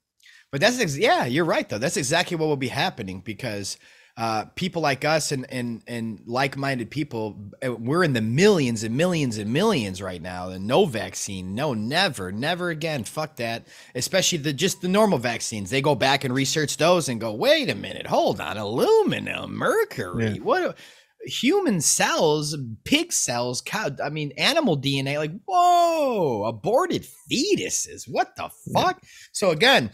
but that's ex- yeah, you're right though. That's exactly what will be happening because uh, people like us and and and like-minded people, uh, we're in the millions and millions and millions right now. And no vaccine, no, never, never again. Fuck that. Especially the just the normal vaccines. They go back and research those and go, wait a minute, hold on, aluminum, mercury, Yeah. what? human cells, pig cells, cow, I mean, animal DNA, like, whoa, aborted fetuses. What the fuck? Yeah. So, again,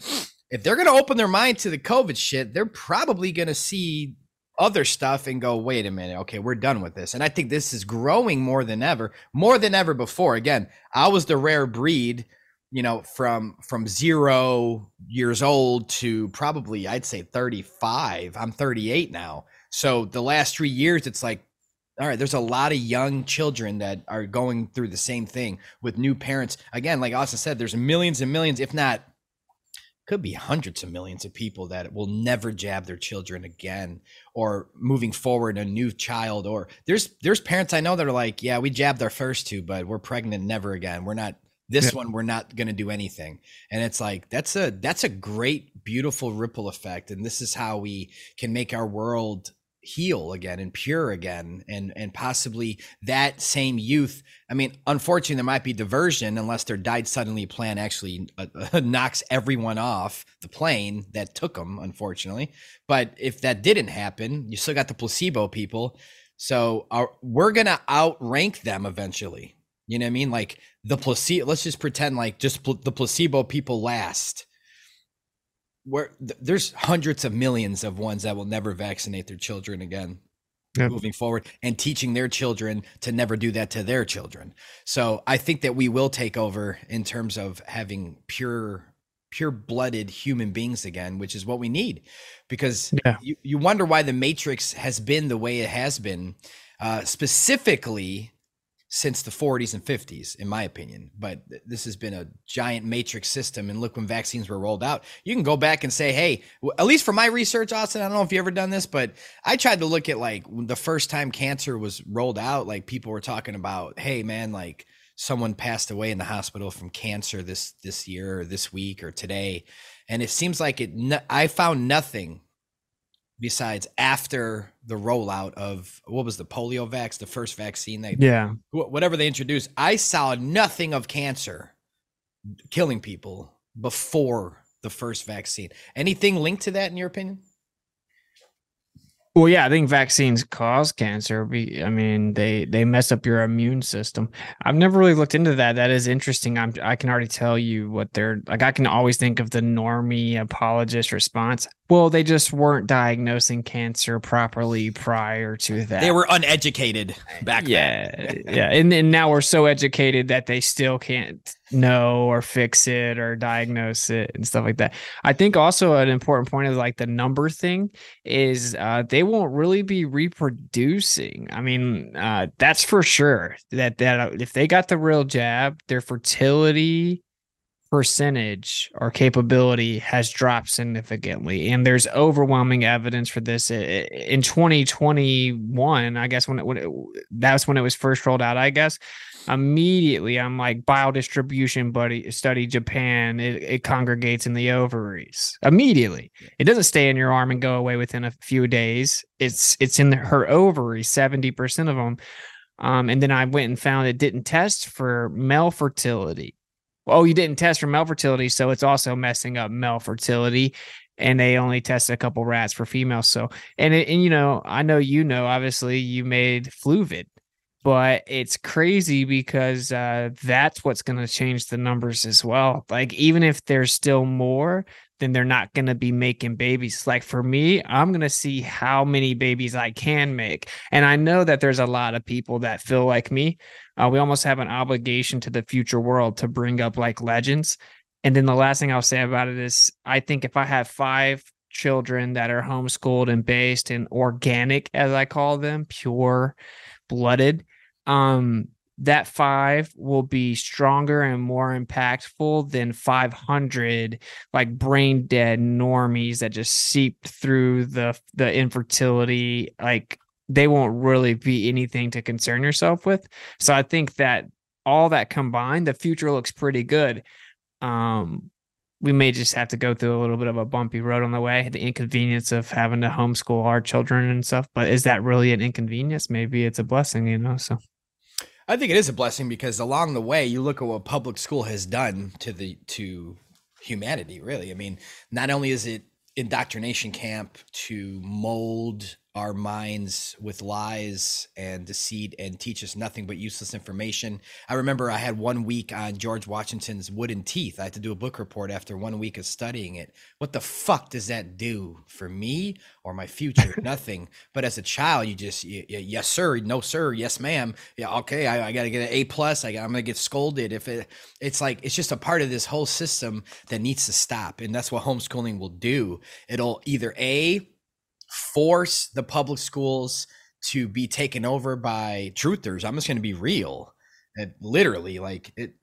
if they're going to open their mind to the COVID shit, they're probably going to see other stuff and go, wait a minute, okay, we're done with this. And I think this is growing more than ever, more than ever before. Again, I was the rare breed you know from from zero years old to probably i'd say 35 i'm 38 now so the last three years it's like all right there's a lot of young children that are going through the same thing with new parents again like austin said there's millions and millions if not could be hundreds of millions of people that will never jab their children again or moving forward a new child or there's there's parents i know that are like yeah we jabbed our first two but we're pregnant never again we're not this yeah. one we're not going to do anything and it's like that's a that's a great beautiful ripple effect and this is how we can make our world heal again and pure again and and possibly that same youth i mean unfortunately there might be diversion unless their died suddenly plan actually uh, [LAUGHS] uh, knocks everyone off the plane that took them unfortunately but if that didn't happen you still got the placebo people so our, we're gonna outrank them eventually you know what I mean? Like the placebo. Let's just pretend like just pl- the placebo people last. Where th- there's hundreds of millions of ones that will never vaccinate their children again. Yep. moving forward and teaching their children to never do that to their children. So I think that we will take over in terms of having pure pure blooded human beings again, which is what we need because yeah. you, you wonder why the matrix has been the way it has been, uh, specifically since the 40s and 50s, in my opinion. But this has been a giant matrix system. And look, when vaccines were rolled out, you can go back and say, hey, at least for my research, Austin, I don't know if you ever done this, but I tried to look at like the first time cancer was rolled out, like people were talking about, hey, man, like someone passed away in the hospital from cancer this this year or this week or today. And it seems like it, I found nothing besides after the rollout of what was the polio vax, the first vaccine they yeah whatever they introduced, I saw nothing of cancer killing people before the first vaccine. Anything linked to that in your opinion? Well, yeah, I think vaccines cause cancer. I mean, they they mess up your immune system. I've never really looked into that. That is interesting. I'm I can already tell you what they're like. I can always think of the normie apologist response. Well, they just weren't diagnosing cancer properly prior to that. They were uneducated back yeah, then. yeah, and and now we're so educated that they still can't know or fix it or diagnose it and stuff like that. I think also an important point of like the number thing is uh, they won't really be reproducing. I mean, uh, that's for sure. That that uh, if they got the real jab, their fertility percentage or capability has dropped significantly and there's overwhelming evidence for this in 2021 i guess when it, when it, that's when it was first rolled out i guess immediately I'm like biodistribution buddy study Japan it, it congregates in the ovaries immediately. It doesn't stay in your arm and go away within a few days. It's it's in her ovaries 70% of them um, and then I went and found it didn't test for male fertility oh you didn't test for male fertility so it's also messing up male fertility and they only tested a couple rats for females so and it, and you know I know you know obviously you made fluvid but it's crazy because uh, that's what's going to change the numbers as well. Like, even if there's still more, then they're not going to be making babies. Like, for me, I'm going to see how many babies I can make. And I know that there's a lot of people that feel like me. Uh, we almost have an obligation to the future world to bring up like legends. And then the last thing I'll say about it is I think if I have five children that are homeschooled and based in organic, as I call them, pure blooded, um, that five will be stronger and more impactful than 500 like brain dead normies that just seeped through the the infertility like they won't really be anything to concern yourself with. So i think that all that combined the future looks pretty good. Um we may just have to go through a little bit of a bumpy road on the way the inconvenience of having to homeschool our children and stuff but is that really an inconvenience? Maybe it's a blessing you know so I think it is a blessing because along the way, you look at what public school has done to the to humanity. Really, I mean, not only is it indoctrination camp to mold our minds with lies and deceit and teach us nothing but useless information. I remember I had one week on George Washington's Wooden Teeth. I had to do a book report after one week of studying it. What the fuck does that do for me or my future? [LAUGHS] nothing. But as a child, you just you, you, yes sir, no sir, yes ma'am. Yeah, okay, I, I got to get an A plus. I got, I'm gonna get scolded if it. It's like it's just a part of this whole system that needs to stop, and that's what homeschooling will do. It'll either a force the public schools to be taken over by truthers. I'm just going to be real. Literally, like it,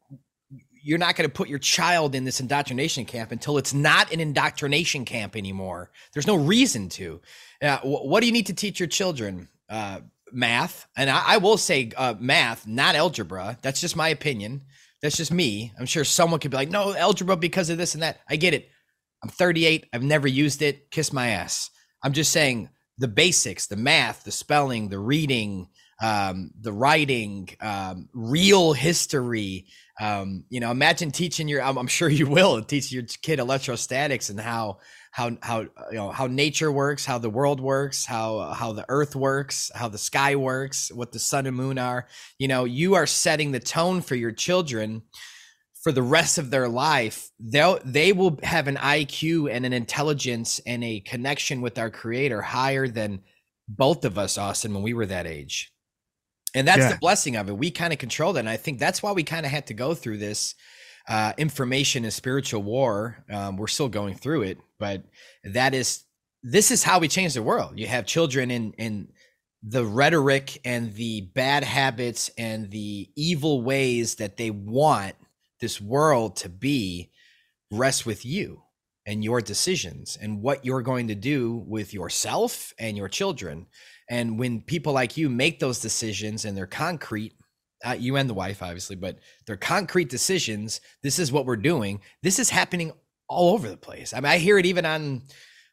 you're not going to put your child in this indoctrination camp until it's not an indoctrination camp anymore. There's no reason to. Uh, what do you need to teach your children? Uh, math, and I, I will say uh, math, not algebra. That's just my opinion. That's just me. I'm sure someone could be like, no, algebra because of this and that. I get it. I'm 38. I've never used it. Kiss my ass. I'm just saying the basics, the math, the spelling, the reading, um, the writing, um, real history. Um, you know, imagine teaching your. I'm, I'm, sure you will [LAUGHS] teach your kid electrostatics and how how how you know how nature works, how the world works, how how the earth works, how the sky works, what the sun and moon are. You know, you are setting the tone for your children for the rest of their life they'll they will have an iq and an intelligence and a connection with our creator higher than both of us austin when we were that age. And that's yeah. the blessing of it. We kind of control that and i think that's why we kind of had to go through this uh, information and spiritual war. Um, we're still going through it but that is this is how we change the world. You have children in in the rhetoric and the bad habits and the evil ways that they want this world to be rests with you and your decisions and what you're going to do with yourself and your children. And when people like you make those decisions and they're concrete, uh, you and the wife, obviously, but they're concrete decisions. This is what we're doing. This is happening all over the place. I mean, I hear it even on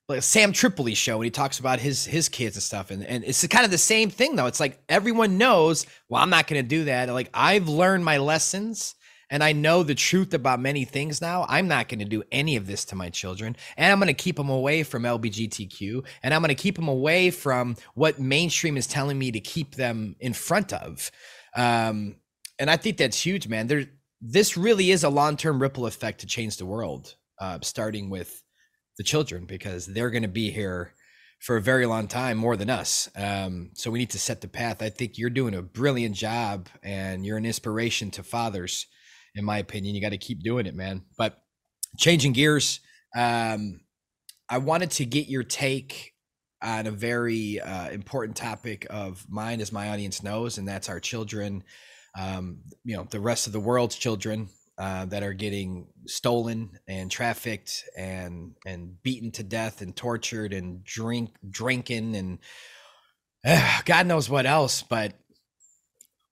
like Sam Tripoli show when he talks about his his kids and stuff. And, and it's kind of the same thing though. It's like everyone knows, well, I'm not going to do that. Like I've learned my lessons and I know the truth about many things now. I'm not going to do any of this to my children. And I'm going to keep them away from LBGTQ. And I'm going to keep them away from what mainstream is telling me to keep them in front of. Um, and I think that's huge, man. There, this really is a long term ripple effect to change the world, uh, starting with the children, because they're going to be here for a very long time, more than us. Um, so we need to set the path. I think you're doing a brilliant job and you're an inspiration to fathers in my opinion. You got to keep doing it, man. But changing gears, um, I wanted to get your take on a very uh, important topic of mine, as my audience knows, and that's our children. Um, you know, the rest of the world's children uh, that are getting stolen and trafficked and and beaten to death and tortured and drink drinking and uh, [SIGHS] God knows what else. But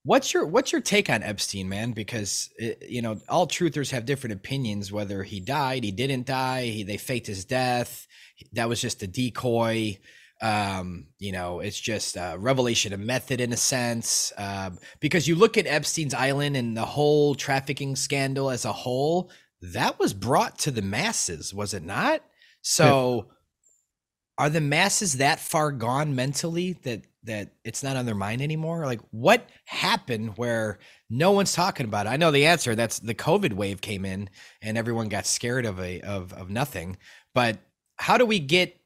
What's your what's your take on Epstein, man? Because it, eh, you know all truthers have different opinions. Whether he died, he didn't die, he, they faked his death. That was just a decoy. Um, you know, it's just a revelation of method in a sense. Um, because you look at Epstein's Island and the whole trafficking scandal as a whole, that was brought to the masses, was it not? So, yeah. are the masses that far gone mentally that that it's not on their mind anymore? Like what happened where no one's talking about it? I know the answer. That's the COVID wave came in and everyone got scared of a of of nothing. But how do we get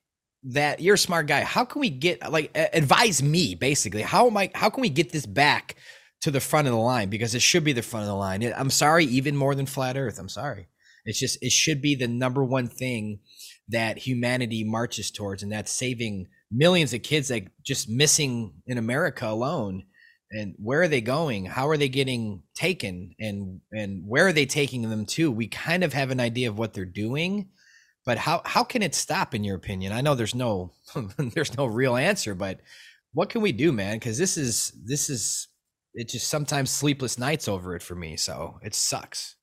that you're a smart guy. How can we get like advise me basically? How am I how can we get this back to the front of the line because it should be the front of the line. I'm sorry even more than flat earth. I'm sorry. It's just it should be the number one thing that humanity marches towards and that's saving millions of kids like just missing in America alone. And where are they going? How are they getting taken? And and where are they taking them to? We kind of have an idea of what they're doing, but how how can it stop in your opinion? I know there's no [LAUGHS] there's no real answer, but what can we do, man? Because this is this is it just sometimes sleepless nights over it for me. So it sucks.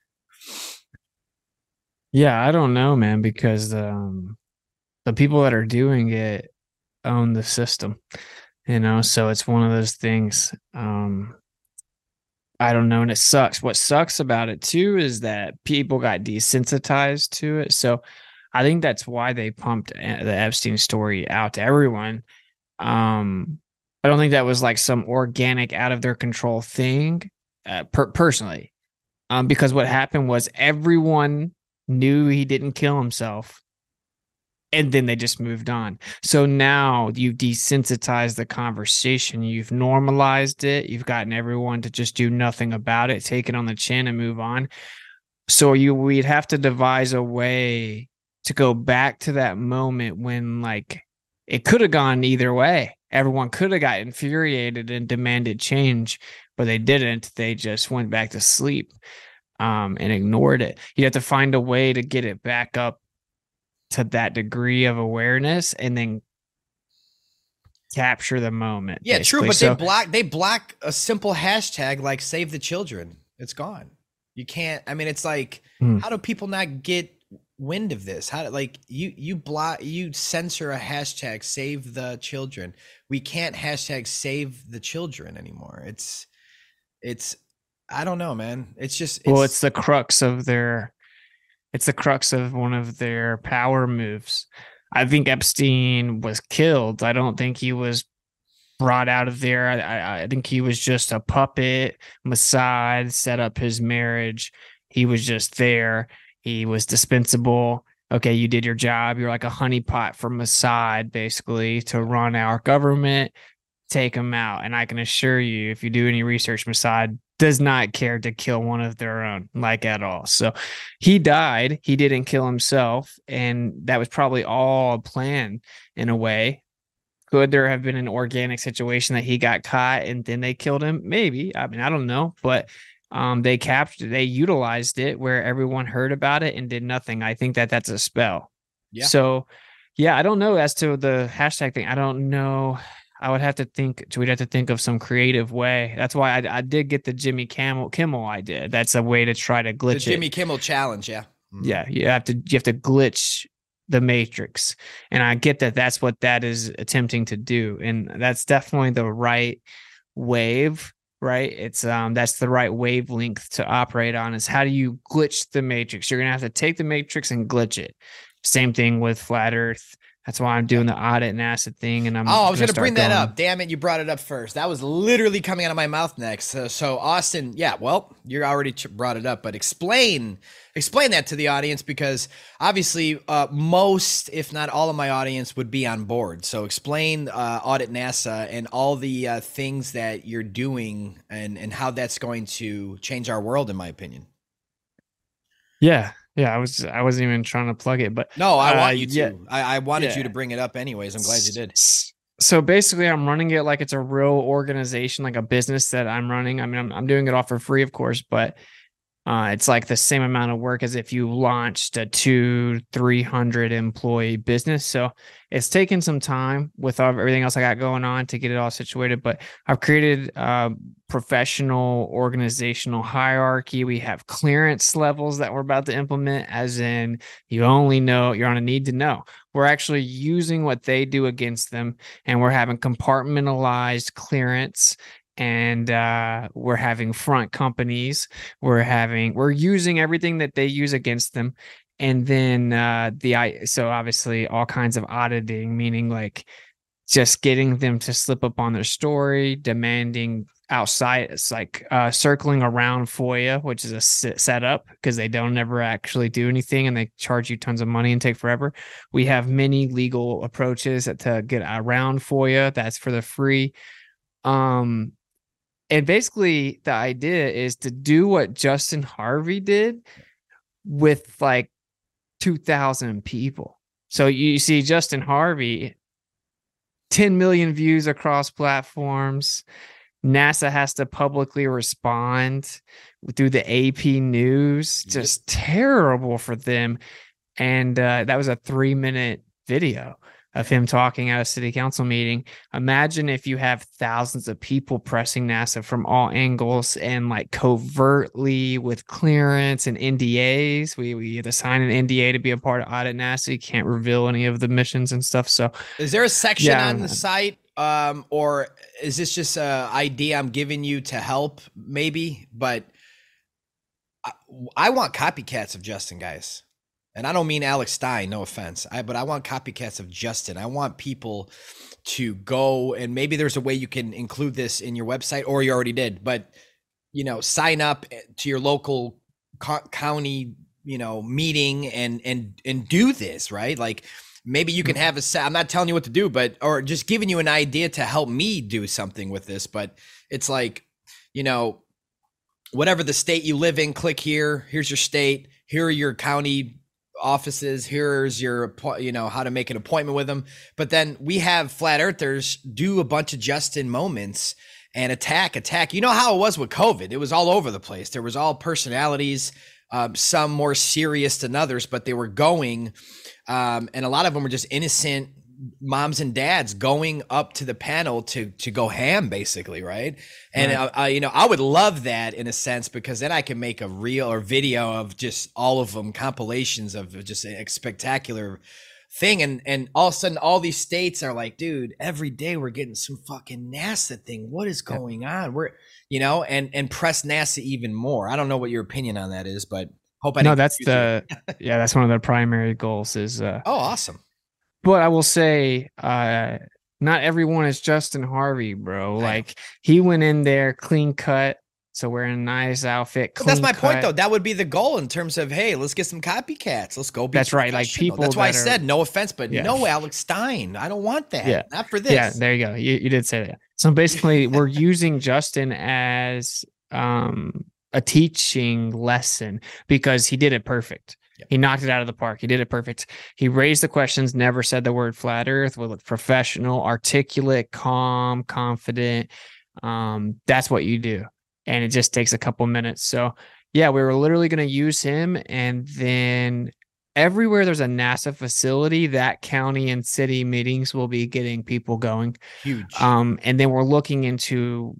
Yeah, I don't know, man, because um the people that are doing it own the system you know? So it's one of those things um i don't know and it sucks. What sucks about it too is that people got desensitized to it. So i think that's why they pumped the epstein story out to everyone. Um, I don't think that was like some organic, out of their control thing, uh, per- personally. Um, because what happened was everyone knew he didn't kill himself, and then they just moved on. So now you've desensitized the conversation, you've normalized it, you've gotten everyone to just do nothing about it, take it on the chin, and move on. So you, we'd have to devise a way to go back to that moment when like it could have gone either way. Everyone could have got infuriated and demanded change, but they didn't. They just went back to sleep um, and ignored it. You have to find a way to get it back up to that degree of awareness and then capture the moment. Yeah, true, but So- they block they block a simple hashtag like save the children. It's gone. You can't I mean it's like Hmm. how do people not get wind of this? How do like you you block you censor a hashtag save the children. We can't hashtag save the children anymore. It's it's I don't know, man. It's just well, it's the crux of their it's the crux of one of their power moves. I think Epstein was killed. I don't think he was brought out of there. I, I, think he was just a puppet. Mossad set up his marriage. He was just there. He was dispensable. Okay, you did your job. You're like a honeypot for Mossad, basically, to run our government. Take him out. And I can assure you, if you do any research, Mossad does not care to kill one of their own, like at all. So he died. He didn't kill himself. And that was probably all a plan in a way. Could there have been an organic situation that he got caught and then they killed him? Maybe. I mean, I don't know. But um, they captured, they utilized it where everyone heard about it and did nothing. I think that that's a spell. Yeah. So, yeah, I don't know as to the hashtag thing. I don't know. I would have to think. We'd have to think of some creative way. That's why I, I did get the Jimmy Kimmel Kimmel idea. That's a way to try to glitch the Jimmy it. Kimmel challenge, yeah. Mhm. Yeah, you have to you have to glitch the matrix, and I get that that's what that is attempting to do, and that's definitely the right wave. Right, it's um that's the right wavelength to operate on. Is how do you glitch the matrix? You're gonna have to take the matrix and glitch it. Same thing with flat Earth. That's why I'm doing the audit and NASA thing, and I'm. Oh, I was gonna going to bring that going- up. Damn it, you brought it up first. That was literally coming out of my mouth next. So, so Austin, yeah, well, you already brought it up, but explain explain that to the audience because obviously uh, most, if not all of my audience would be on board. So explain uh, Audit NASA and all the uh, things that you're doing and, and how that's going to change our world, in my opinion. Yeah, yeah. I was I wasn't even trying to plug it, but No, I Uh, want you to. yeah. I, I wanted you to bring it up anyways. I'm glad you did. So basically, I'm running it like it's a real organization, like a business that I'm running. I mean, I'm, I'm doing it all for free, of course, but uh, it's like the same amount of work as if you launched a two, 300 employee business. So it's taken some time with everything else I got going on to get it all situated. But I've created a professional organizational hierarchy. We have clearance levels that we're about to implement, as in you only know you're on a need to know. We're actually using what they do against them, and we're having compartmentalized clearance. And uh, we're having front companies. We're having we're using everything that they use against them, and then uh, the so obviously all kinds of auditing, meaning like just getting them to slip up on their story, demanding outside it's like uh circling around FOIA, which is a set setup because they don't ever actually do anything and they charge you tons of money and take forever. We have many legal approaches to get around FOIA. That's for the free. Um and basically the idea is to do what Justin Harvey did with like 2000 people. So you see Justin Harvey 10 million views across platforms. NASA has to publicly respond through the AP news. Just terrible for them. And uh, that was a three minute video of him talking at a city council meeting. Imagine if you have thousands of people pressing NASA from all angles and like covertly with clearance and NDAs. We we to sign an NDA to be a part of audit NASA. You can't reveal any of the missions and stuff. So Is there a section Yeah, on the site, um, or is this just a idea I'm giving you to help, maybe? But I, I want copycats of Justin, guys. And I don't mean Alex Stein, no offense. I but I want copycats of Justin. I want people to go and maybe there's a way you can include this in your website or you already did, but you know, sign up eh, to your local co- county, you know, meeting and and and do this, right? Like maybe you can Mm-hmm. have a set. I'm not telling you what to do, but or just giving you an idea to help me do something with this, but it's like, you know, whatever the state you live in, click here. Here's your state. Here are your county offices. Here's your, you know, how to make an appointment with them. But then we have flat earthers do a bunch of Justin moments and attack, attack. You know how it was with COVID? It was all over the place. There was all personalities, um, some more serious than others, but they were going, um, and a lot of them were just innocent moms and dads going up to the panel to to go ham basically right? And Right. uh, uh, you know i would love that in a sense because then i can make a reel or video of just all of them compilations of just a spectacular thing. And and all of a sudden all these states are like dude every day we're getting some fucking nasa thing. What is going on? We're you know and and press nasa even more. I don't know what your opinion on that is but hope i no, that's the yeah, that's one of the primary goals is uh [LAUGHS] oh awesome but I will say uh not everyone is Justin Harvey, bro. Like he went in there clean cut, so wearing a nice outfit. That's my point, though. That would be the goal in terms of, hey, let's get some copycats. Let's go. Be That's right, like people That's why I that are- said no offense, but Yeah. no Alex Stein. I don't want that. Yeah. Not for this. Yeah, there you go. You, you did say that. So basically, we're using Justin as um, a teaching lesson because he did it perfect. Yep. He knocked it out of the park. He did it perfect. He raised the questions, never said the word flat earth, was professional, articulate, calm, confident. Um, that's what you do. And it just takes a couple minutes. So, yeah, we were literally going to use him. And then everywhere there's a NASA facility, that county and city meetings will be getting people going. Huge. Um, and then we're looking into,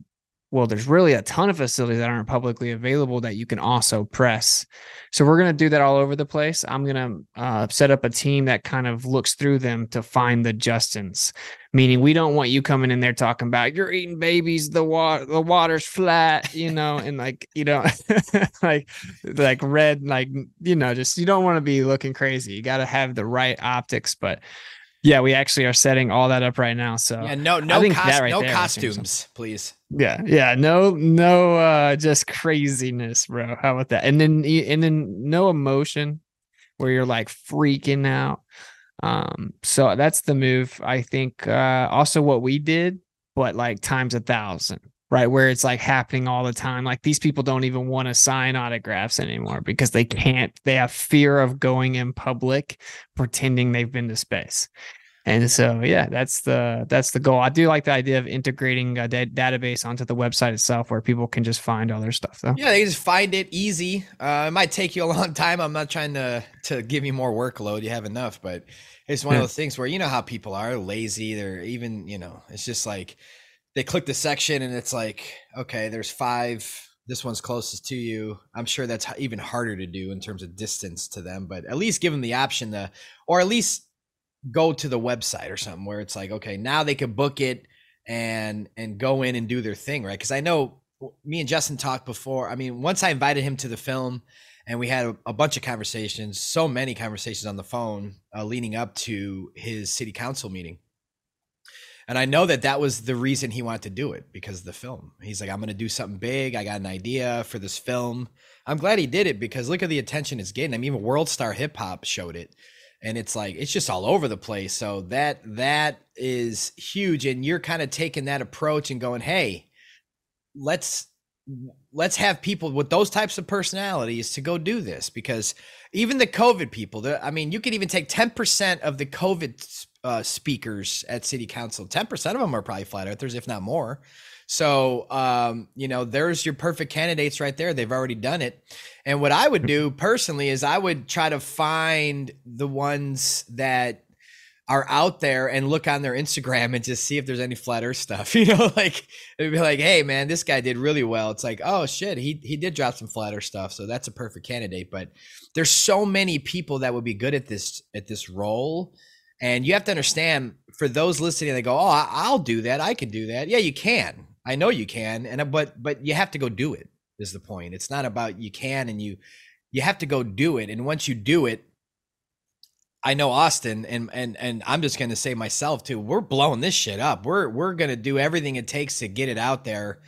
well, there's really a ton of facilities that aren't publicly available that you can also press. So we're going to do that all over the place. I'm going to uh, set up a team that kind of looks through them to find the Justins, meaning we don't want you coming in there talking about you're eating babies, the water, the water's flat, you know, and like, you know, [LAUGHS] like, like red, like, you know, just, you don't want to be looking crazy. You got to have the right optics, but yeah, we actually are setting all that up right now. So yeah, no, no, right no there is saying costumes, please. yeah, yeah, no, no, uh, just craziness, bro. How about that? And then, and then no emotion, where you're like freaking out. Um, so that's the move. I think. Uh, also what we did, but like times a thousand, right? Where it's like happening all the time. Like these people don't even want to sign autographs anymore because they can't. They have fear of going in public, pretending they've been to space. And so, yeah, that's the that's the goal. I do like the idea of integrating a da- database onto the website itself, where people can just find all their stuff. Though. Yeah, they just find it easy. Uh, it might take you a [LAUGHS] long time. I'm not trying to to give you more workload. You have enough, but it's one of those things where you know how people are lazy. They're even you know it's just like they click the section and it's like okay, there's five. This one's closest to you. I'm sure that's even harder to do in terms of distance to them, but at least give them the option to, or at least go to the website or something where it's like okay, now they can book it and and go in and do their thing, right? Because I know me and Justin talked before. I mean, once I invited him to the film, and we had a, a bunch of conversations, so many conversations on the phone uh, leading up to his city council meeting. And I know that that was the reason he wanted to do it because of the film. He's like, I'm going to do something big. I got an idea for this film. I'm glad he did it because look at the attention it's getting. I mean, even World Star Hip Hop showed it, and it's like it's just all over the place. So that that is huge, and you're kind of taking that approach and going, hey, let's let's have people with those types of personalities to go do this because even the COVID people, I mean, you could even take 10% of the COVID uh, speakers at city council. 10% of them are probably flat earthers, if not more. So, um, you know, there's your perfect candidates right there. They've already done it. And what I would do [LAUGHS] personally is I would try to find the ones that are out there and look on their Instagram and just see if there's any flat earth stuff. [LAUGHS] You know, like it'd be like, hey man, this guy did really well. It's like, oh shit, he he did drop some flat earth stuff. So that's a perfect candidate. But there's so many people that would be good at this at this role. And you have to understand for those listening, they go, Oh, I'll do that. I can do that. Yeah, you can. I know you can. And but but you have to go do it, is the point. It's not about you can and you you have to go do it. And once you do it, I know Austin and and and I'm just going to say myself too. We're blowing this shit up. We're we're going to do everything it takes to get it out there.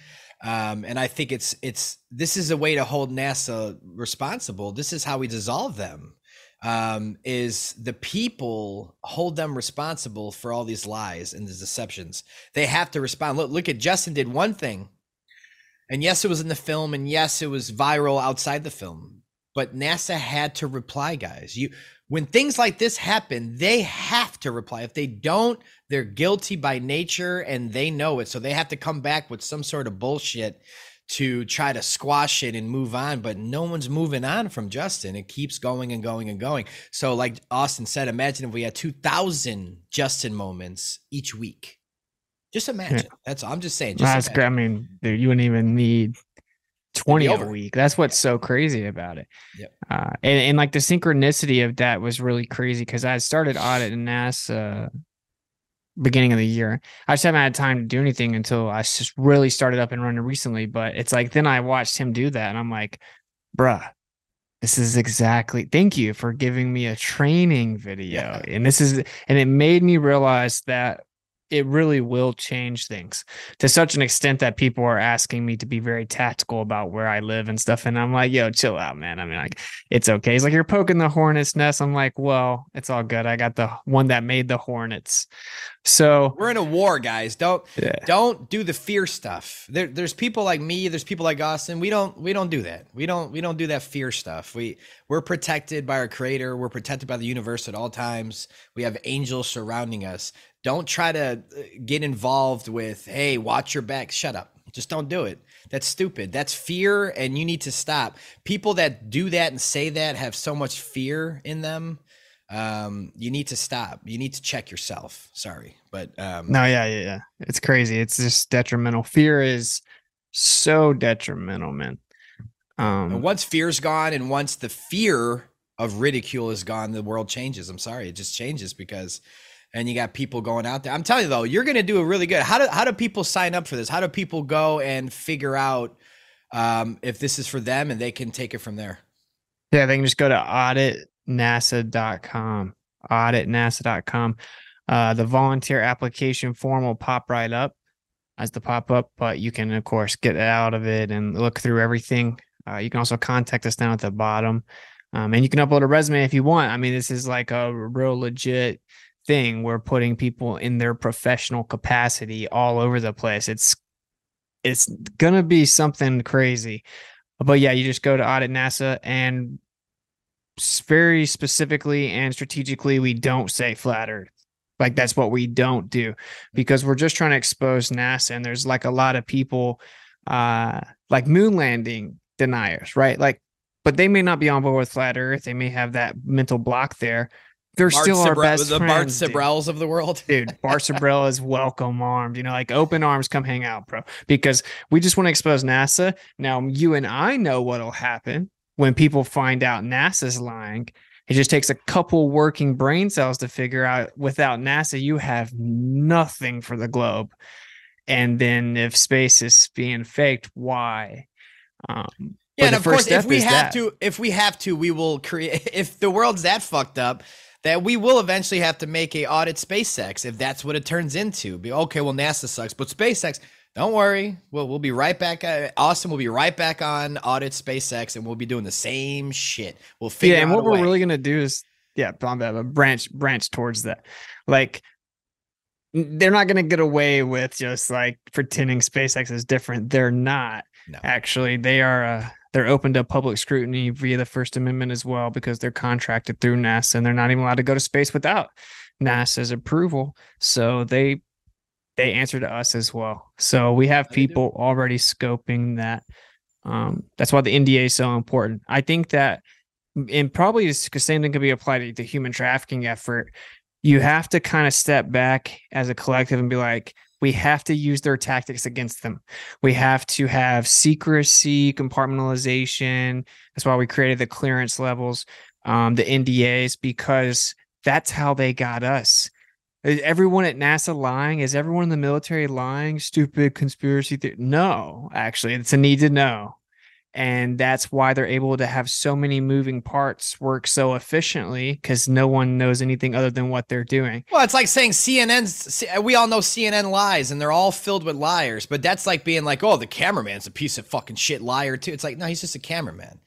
Um, and I think it's it's this is a way to hold NASA responsible. This is how we dissolve them. Um, is the people hold them responsible for all these lies and these deceptions? They have to respond. Look, look at Justin did one thing, and yes, it was in the film, and yes, it was viral outside the film. But NASA had to reply, guys. You when things like this happen, they have to reply. If they don't, they're guilty by nature and they know it. So they have to come back with some sort of bullshit to try to squash it and move on. But no one's moving on from Justin. It keeps going and going and going. So, like Austin said, imagine if we had 2,000 Justin moments each week. Just imagine. Yeah. That's all I'm just saying. Just That's great. I mean, dude, you wouldn't even need 20 a week. That's what's so crazy about it. Yep. Uh, and, and like the synchronicity of that was really crazy because I started audit in NASA beginning of the year. I just haven't had time to do anything until I just really started up and running recently. But it's like then I watched him do that and I'm like, bruh, this is exactly thank you for giving me a training video. Yeah. And this is and it made me realize that it really will change things to such an extent that people are asking me to be very tactical about where I live and stuff. And I'm like, yo, chill out, man. I mean, like, it's okay. He's like, you're poking the hornet's nest. I'm like, well, it's all good. I got the one that made the hornets. So we're in a war, guys. Don't yeah. don't do the fear stuff. There, there's people like me. There's people like Austin. We don't we don't do that. We don't we don't do that fear stuff. We we're protected by our Creator. We're protected by the universe at all times. We have angels surrounding us. Don't try to uh, get involved with, hey, watch your back. Shut up. Just don't do it. That's stupid. That's fear, and you need to stop. People that do that and say that have so much fear in them. Um, you need to stop. You need to check yourself. Sorry, but um, no, yeah, yeah, yeah. It's crazy. It's just detrimental. Fear is so detrimental, man. Um, once fear's gone, and once the fear of ridicule is gone, the world changes. I'm sorry, it just changes because and you got people going out there. I'm telling you though, you're going to do a really good. How do how do people sign up for this? How do people go and figure out um, if this is for them and they can take it from there? Yeah, they can just go to auditnasa.com. Auditnasa.com. Uh, the volunteer application form will pop right up as the pop up, but you can of course get out of it and look through everything. Uh, you can also contact us down at the bottom. Um, and you can upload a resume if you want. I mean, this is like a real legit thing we're putting people in their professional capacity all over the place. It's it's gonna be something crazy. But yeah you just go to audit nasa and very specifically and strategically we don't say flat earth. Like that's what we don't do because we're just trying to expose nasa and there's like a lot of people uh like moon landing deniers right? Like but they may not be on board with flat earth. They may have that mental block there they're Bart still our best the friends, Bart Sibrels of the world. dude, Bart Sibrel is welcome armed. You know, like open arms, come hang out, bro. Because we just want to expose NASA. Now, you and I know what'll happen when people find out NASA's lying. It just takes a couple working brain cells to figure out without NASA, you have nothing for the globe. And then if space is being faked, why? Um, yeah, and of course, if we have that. to, if we have to, we will create. If the world's that fucked up, that we will eventually have to make a audit SpaceX if that's what it turns into. Be okay, well NASA sucks, but SpaceX, don't worry, we'll we'll be right back. Uh, Austin will be right back on audit SpaceX, and we'll be doing the same shit. We'll figure. Out. Yeah, and what we're really gonna do is yeah, branch branch towards that. Like they're not gonna get away with just like pretending SpaceX is different. They're not. No. Actually, they are. Uh, they're open to public scrutiny via the First Amendment as well because they're contracted through NASA and they're not even allowed to go to space without NASA's approval. So they they answer to us as well. So we have people already scoping that. Um, that's why the NDA is so important. I think that, and probably the same thing could be applied to the human trafficking effort. You have to kind of step back as a collective and be like, we have to use their tactics against them. We have to have secrecy, compartmentalization. That's why we created the clearance levels, um, the NDAs, because that's how they got us. Is everyone at NASA lying? Is everyone in the military lying? Stupid conspiracy theory? No, actually, it's a need to know. And that's why they're able to have so many moving parts work so efficiently because no one knows anything other than what they're doing. Well, it's like saying CNN's. We all know CNN lies, and they're all filled with liars. But that's like being like, "Oh, the cameraman's a piece of fucking shit liar too." It's like, no, he's just a cameraman.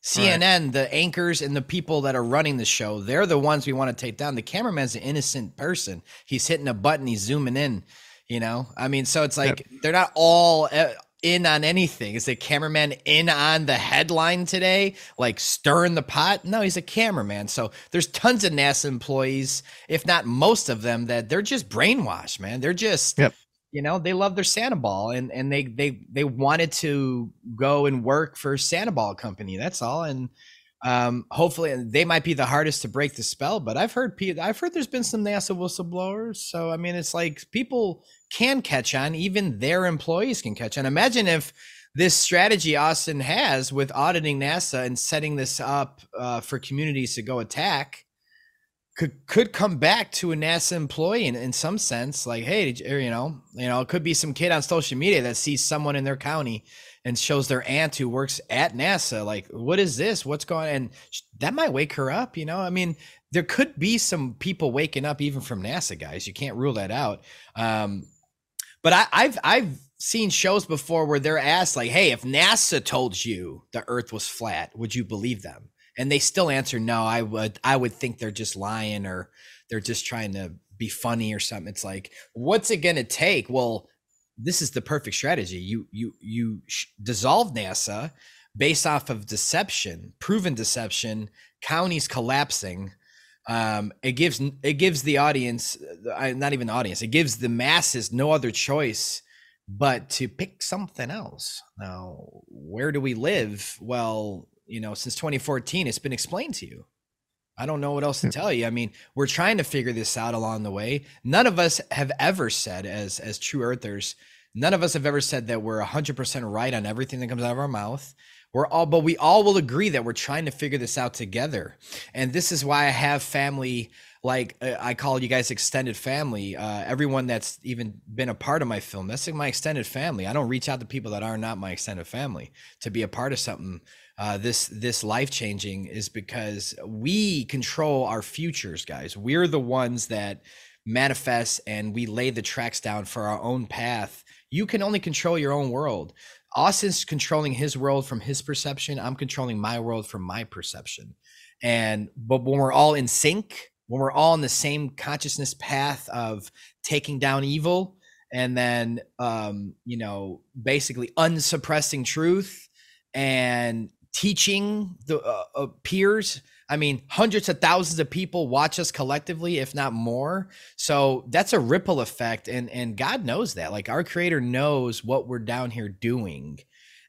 CNN, the anchors and the people that are running the show, they're the ones we want to take down. The cameraman's an innocent person. He's hitting a button, he's zooming in. You know, I mean, so it's like they're not all uh, in on anything. Is the cameraman in on the headline today, like stirring the pot? No, he's a cameraman. So there's tons of NASA employees, if not most of them, that they're just brainwashed, man. They're just, Yep. you know, they love their Santa Ball and and they they they wanted to go and work for Santa Ball company. That's all. And um hopefully and they might be the hardest to break the spell but i've heard i've heard there's been some nasa whistleblowers so i mean it's like people can catch on even their employees can catch on. Imagine if this strategy austin has with auditing nasa and setting this up uh, for communities to go attack could could come back to a nasa employee in, in some sense like hey you, you know you know it could be some kid on social media that sees someone in their county and shows their aunt who works at NASA, like, what is this? What's going on? And that might wake her up, you know? I mean, there could be some people waking up even from NASA guys. You can't rule that out. Um, but I, I've I've seen shows before where they're asked, like, hey, if NASA told you the earth was flat, would you believe them? And they still answer no, I would I would think they're just lying or they're just trying to be funny or something. It's like, what's it gonna take? Well, this is the perfect strategy. You you you dissolve NASA based off of deception, proven deception, counties collapsing. Um, it gives it gives the audience, uh, not even the audience, it gives the masses no other choice but to pick something else. Now, where do we live? Well, you know, since 2014, it's been explained to you. I don't know what else to tell you. I mean, we're trying to figure this out along the way. None of us have ever said, as as true earthers, none of us have ever said that we're 100% right on everything that comes out of our mouth. We're all, but we all will agree that we're trying to figure this out together. And this is why I have family like uh, I call you guys extended family. Uh, everyone that's even been a part of my film, that's like my extended family. I don't reach out to people that are not my extended family to be a part of something uh, this this life changing is because we control our futures, guys. We're the ones that manifest and we lay the tracks down for our own path. You can only control your own world. Austin's controlling his world from his perception. I'm controlling my world from my perception. And but when we're all in sync, when we're all in the same consciousness path of taking down evil and then um, you know basically unsuppressing truth and teaching the uh, uh, peers. I mean hundreds of thousands of people watch us collectively if not more. So that's a ripple effect and and god knows that. Like our creator knows what we're down here doing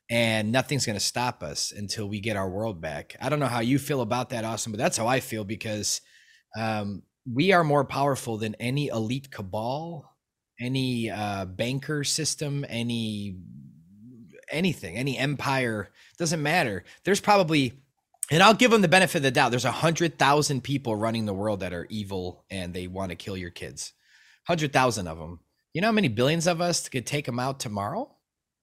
and nothing's going to stop us until we get our world back. I don't know how you feel about that austin but that's how i feel because um, we are more powerful than any elite cabal any uh, banker system any anything any empire doesn't matter. There's probably and i'll give them the benefit of the doubt there's a hundred thousand people running the world that are evil and they want to kill your kids. Hundred thousand of them you know how many billions of us could take them out tomorrow?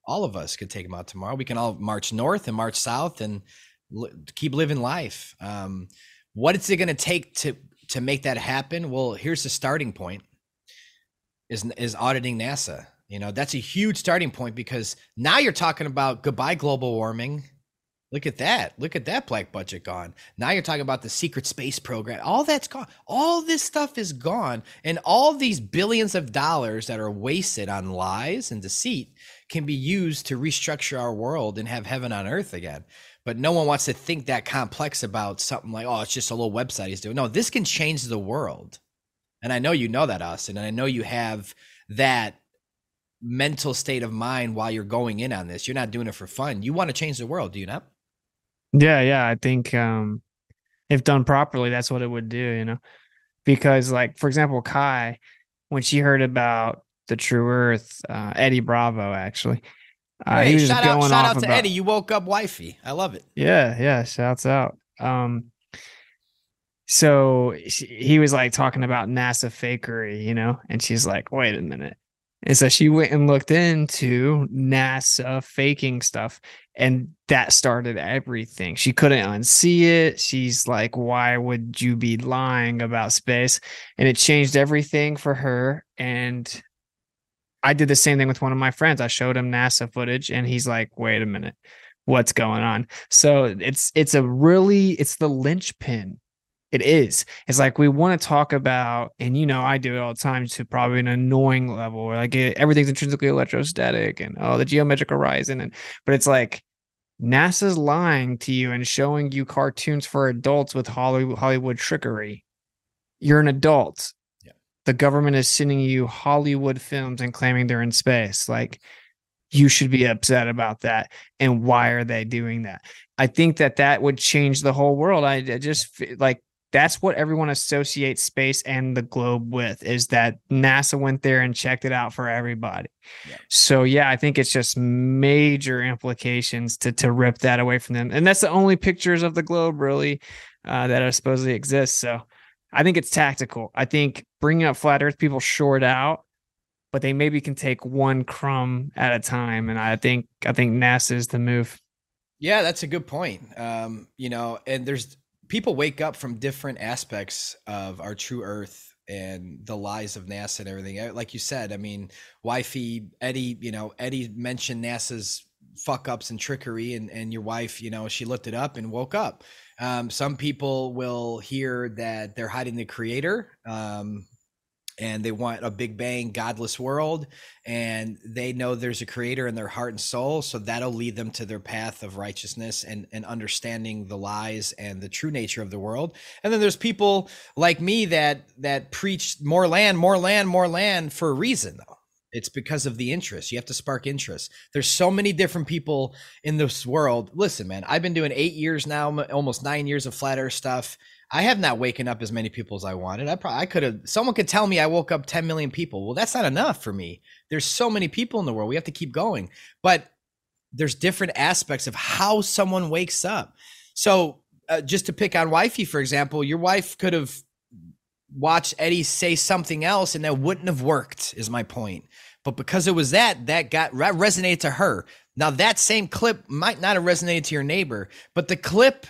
All of us could take them out tomorrow. We can all march north and march south and li- keep living life. Um, what is it going to take to to make that happen? Well here's the starting point is is auditing nasa you know that's a huge starting point because now you're talking about goodbye global warming. Look at that. Look at that black budget gone. Now you're talking about the secret space program. All that's gone. All this stuff is gone and all these billions of dollars that are wasted on lies and deceit can be used to restructure our world and have heaven on earth again. But no one wants to think that complex about something like oh it's just a little website he's doing. No this can change the world. And i know you know that austin and i know you have that mental state of mind while you're going in on this you're not doing it for fun you want to change the world do you not Yeah, yeah. I think um if done properly, that's what it would do, you know. Because like for example, Kai, when she heard about the True Earth, uh Eddie Bravo actually. Uh, he was shout out going shout off out to about, eddie you woke up wifey i love it Yeah, yeah, shouts out. Um so she, he was like talking about NASA fakery, you know, and she's like, "Wait a minute. And so she went and looked into NASA faking stuff, and that started everything. She couldn't unsee it. She's like, Why would you be lying about space? And it changed everything for her. And I did the same thing with one of my friends. I showed him NASA footage, and he's like, Wait a minute, what's going on? So it's it's a really it's the linchpin it is. It's like we want to talk about, and you know, I do it all the time to probably an annoying level where like it, everything's intrinsically electrostatic and oh, the geometric horizon. And but it's like NASA's lying to you and showing you cartoons for adults with Hollywood, Hollywood trickery. You're an adult. Yeah. The government is sending you Hollywood films and claiming they're in space. Like you should be upset about that. And why are they doing that? I think that that would change the whole world. I, I just like that's what everyone associates space and the globe with is that NASA went there and checked it out for everybody. Yeah. So yeah, I think it's just major implications to to rip that away from them. And that's the only pictures of the globe really uh, that are supposedly exist. So I think it's tactical. I think bringing up flat earth people short out, but they maybe can take one crumb at a time and I think I think NASA is the move. Yeah, that's a good point. Um, you know, and there's people wake up from different aspects of our true earth and the lies of NASA and everything. Uh, like you said, I mean, wifey Eddie, you know, Eddie mentioned NASA's fuck ups and trickery, and and your wife, you know, she looked it up and woke up. Um, some people will hear that they're hiding the creator. Um, and they want a big bang godless world and they know there's a creator in their heart and soul so that'll lead them to their path of righteousness and and understanding the lies and the true nature of the world and then there's people like me that that preach more land more land more land for a reason though it's because of the interest. You have to spark interest. There's so many different people in this world. Listen, man, I've been doing eight years now, almost nine years of flat earth stuff. I have not waken up as many people as I wanted. I probably I could have someone could tell me I woke up 10 million people. Well, that's not enough for me. There's so many people in the world. We have to keep going. But there's different aspects of how someone wakes up. So, uh, just to pick on wifey for example, your wife could have watched Eddie say something else and that wouldn't have worked is my point. But because it was that that got resonated to her. Now that same clip might not have resonated to your neighbor, but the clip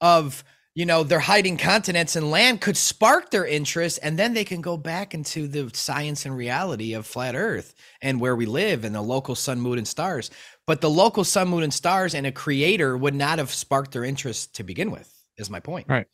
of you know, they're hiding continents and land could spark their interest, and then they can go back into the science and reality of flat Earth and where we live and the local sun, moon, and stars. But the local sun, moon, and stars and a creator would not have sparked their interest to begin with, is my point. Right.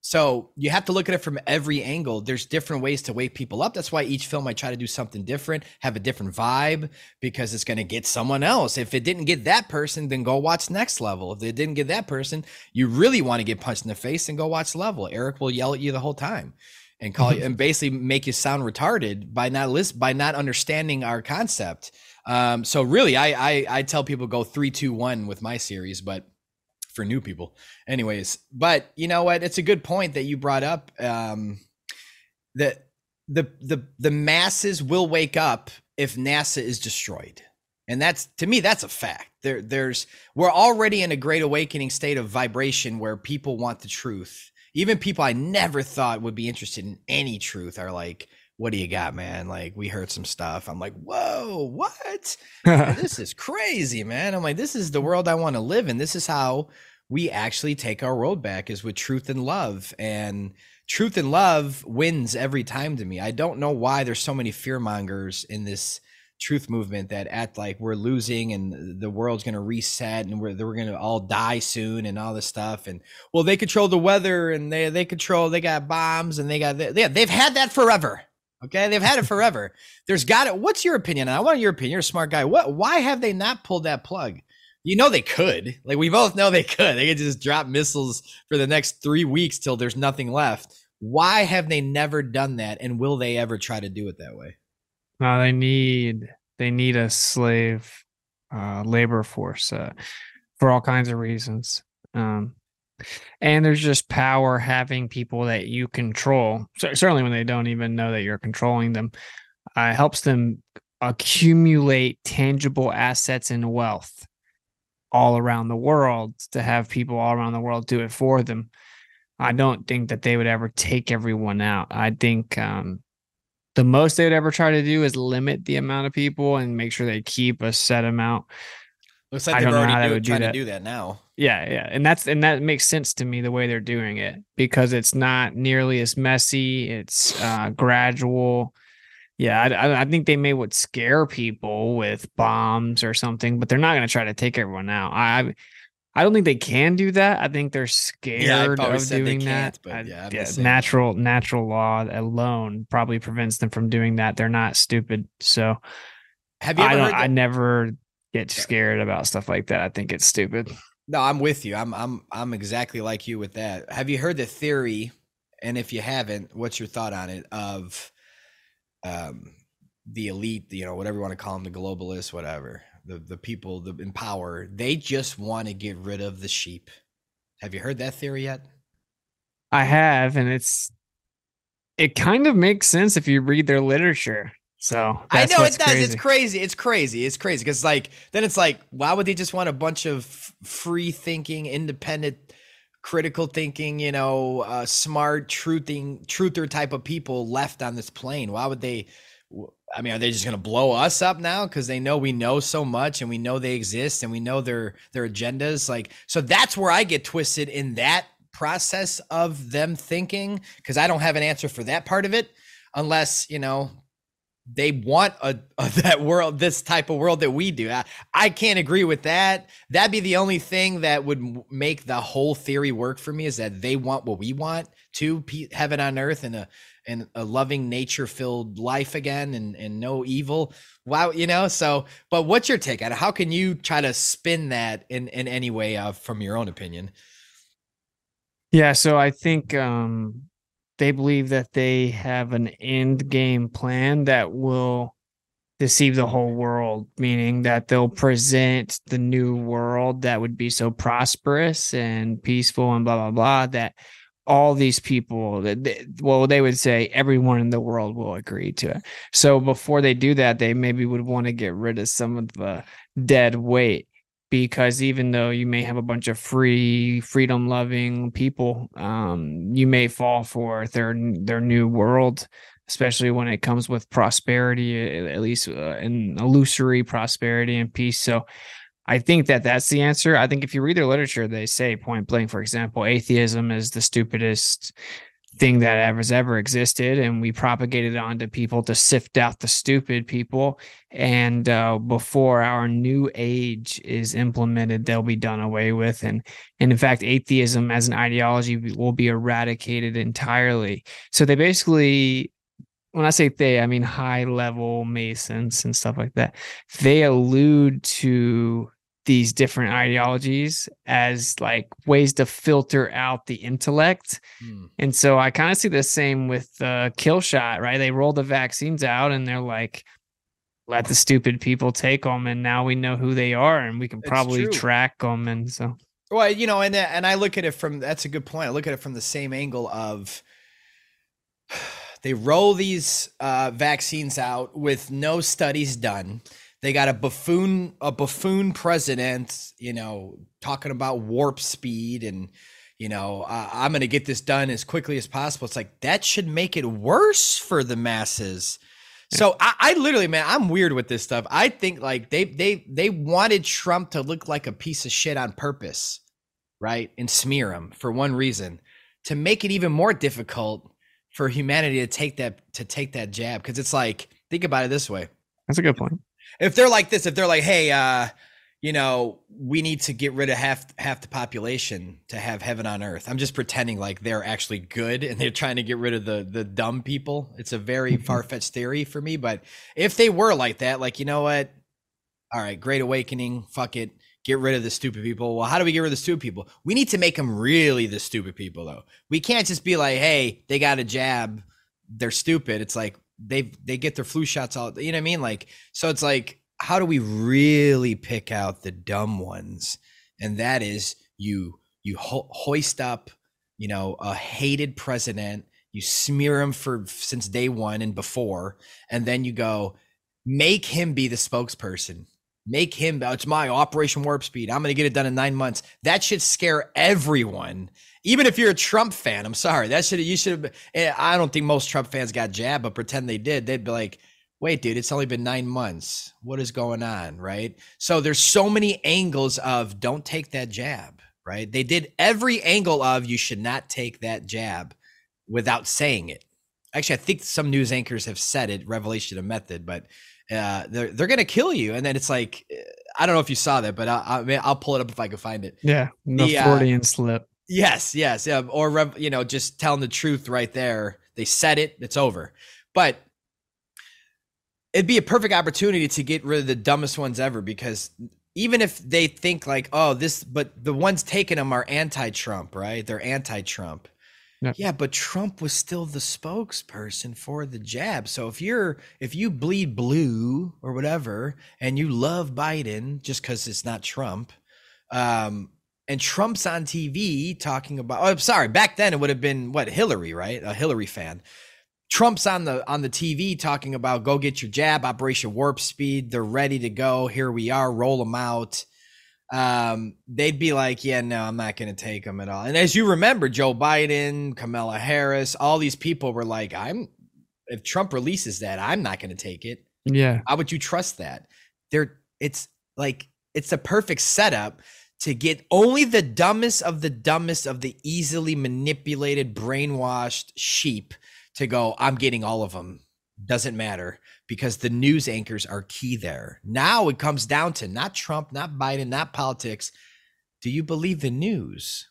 So you have to look at it from every angle. There's different ways to wake people up. That's why each film I try to do something different, have a different vibe, because it's going to get someone else. If it didn't get that person, then go watch Next Level. If it didn't get that person, you really want to get punched in the face and go watch Level. Eric will yell at you the whole time and call you [LAUGHS] and basically make you sound retarded by not list by not understanding our concept. Um, so really, I, I I tell people go three, two, one with my series, but for new people. Anyways, but you know what? It's a good point that you brought up. Um, that the the the masses will wake up if NASA is destroyed. And that's to me, that's a fact. There, there's we're already in a great awakening state of vibration where people want the truth. Even people I never thought would be interested in any truth are like, what do you got, man? Like, we heard some stuff. I'm like, whoa, what? [LAUGHS] this is crazy, man. I'm like, this is the world I want to live in. This is how we actually take our world back is with truth and love. And truth and love wins every time to me. I don't know why there's so many fear mongers in this truth movement that act like we're losing and the world's going to reset and we're, we're going to all die soon and all this stuff and well they control the weather and they they control they got bombs and they got they, they've had that forever okay they've had it forever there's got it what's your opinion i want your opinion you're a smart guy what why have they not pulled that plug you know they could. Like we both know they could. They could just drop missiles for the next three weeks till there's nothing left. Why have they never done that? And will they ever try to do it that way? No, they need they need a slave uh, labor force uh, for all kinds of reasons. Um, and there's just power having people that you control. Certainly, when they don't even know that you're controlling them, uh, helps them accumulate tangible assets and wealth all around the world to have people all around the world do it for them. I don't think that they would ever take everyone out. I think um, the most they'd ever try to do is limit the amount of people and make sure they keep a set amount. Looks like I they're don't know already do, would do that. to do that now. Yeah, yeah, and that's and that makes sense to me the way they're doing it because it's not nearly as messy. It's uh, gradual. Yeah, I, I- I think they may would scare people with bombs or something, but they're not going to try to take everyone out. I, I- don't think they can do that. I think they're scared always of doing that. but I- yeah, same. natural natural law alone probably prevents them from doing that. They're not stupid, so Have you I don't. I never get scared about stuff like that. I think it's stupid. No, I'm with you. I'm I'm I'm exactly like you with that. Have you heard the theory? And if you haven't, what's your thought on it? Of um the elite, you know, whatever you want to call them, the globalists, whatever, the the people the in power, they just want to get rid of the sheep. Have you heard that theory yet? I have, and it's it kind of makes sense if you read their literature. So I know it does. Crazy. It's crazy. It's crazy. It's crazy because like then it's like why would they just want a bunch of free thinking, independent, critical thinking, you know, uh, smart, truthing, truther type of people left on this plane? Why would they? I mean, are they just going to blow us up now because they know we know so much and we know they exist and we know their their agendas? Like, so that's where I get twisted in that process of them thinking because I don't have an answer for that part of it unless you know they want a, a [LAUGHS] that world this type of world that we do. I, I can't agree with that. That'd be the only thing that would make the whole theory work for me is that they want what we want to heaven on earth and a and a loving nature filled life again and and no evil. Wow you know so but what's your take on it? How can you try to spin that in in any way uh, from your own opinion? Yeah, so I think um they believe that they have an end game plan that will deceive the whole world, meaning that they'll present the new world that would be so prosperous and peaceful and blah blah blah that all these people that they, well they would say everyone in the world will agree to it. So before they do that, they maybe would want to get rid of some of the dead weight because even though you may have a bunch of free freedom loving people um you may fall for their their new world especially when it comes with prosperity at least uh, an illusory prosperity and peace. So i think that that's the answer. I think if you read their literature they say point blank for example atheism is the stupidest thing that has ever existed and we propagated it onto people to sift out the stupid people. And uh, before our new age is implemented they'll be done away with. And and in fact atheism as an ideology will be eradicated entirely. So they basically when i say they i mean high level masons and stuff like that. They allude to these different ideologies as like ways to filter out the intellect Hmm. and so I kind of see the same with uh, kill shot, right? They roll the vaccines out and they're like, let the stupid people take them. And now we know who they are and we can It's probably true. track them. And so, Well, you know, and and I look at it from that's a good point. I look at it from the same angle of [SIGHS] they roll these uh, vaccines out with no studies done. They got a buffoon a buffoon president, you know, talking about warp speed and you know, uh, I'm going to get this done as quickly as possible. It's like that should make it worse for the masses. So I, I literally, man, I'm weird with this stuff. I think like they they they wanted Trump to look like a piece of shit on purpose, right? And smear him for one reason, to make it even more difficult for humanity to take that to take that jab. Because it's like, think about it this way: that's a good point. If they're like this, if they're like, hey, uh, you know, we need to get rid of half half the population to have heaven on earth. I'm just pretending like they're actually good and they're trying to get rid of the the dumb people. It's a very far fetched theory for me, but if they were like that, like you know what? All right, great awakening. Fuck it. Get rid of the stupid people. Well, how do we get rid of the stupid people? We need to make them really the stupid people, though. We can't just be like, hey, they got a jab, they're stupid. It's like they they get their flu shots all. You know what I mean? Like, so it's like, how do we really pick out the dumb ones? And that is you you ho- hoist up, you know, a hated president. You smear him for since day one and before, and then you go make him be the spokesperson make him it's my operation warp speed i'm gonna get it done in nine months that should scare everyone even if you're a trump fan i'm sorry that should you should have eh, i don't think most trump fans got jabbed but pretend they did they'd be like wait dude it's only been nine months what is going on right so there's so many angles of don't take that jab right they did every angle of you should not take that jab without saying it actually i think some news anchors have said it revelation of method but uh, they're they're gonna kill you. And then it's like, I don't know if you saw that, but I, I mean, I'll pull it up if I can find it. Yeah, the, the uh, Freudian slip. Yes, yes, yeah, or you know, just telling the truth right there. They said it. It's over. But it'd be a perfect opportunity to get rid of the dumbest ones ever because even if they think like, oh, this, but the ones taking them are anti-Trump, right? They're anti-Trump. Yep. Yeah, but Trump was still the spokesperson for the jab. So if you're if you bleed blue or whatever and you love Biden just cuz it's not Trump, um and Trump's on TV talking about oh, I'm sorry, back then it would have been what Hillary, right? A Hillary fan. Trump's on the on the TV talking about go get your jab, Operation Warp Speed. They're ready to go. Here we are, roll them out um, they'd be like, yeah, no, I'm not going to take them at all. And as you remember, Joe Biden, Kamala Harris, all these people were like, I'm, if Trump releases that, I'm not going to take it. Yeah. How would you trust that? There, it's like, it's a perfect setup to get only the dumbest of the dumbest of the easily manipulated, brainwashed sheep to go, I'm getting all of them. Doesn't matter because the news anchors are key there. Now it comes down to not Trump, not Biden, not politics. Do you believe the news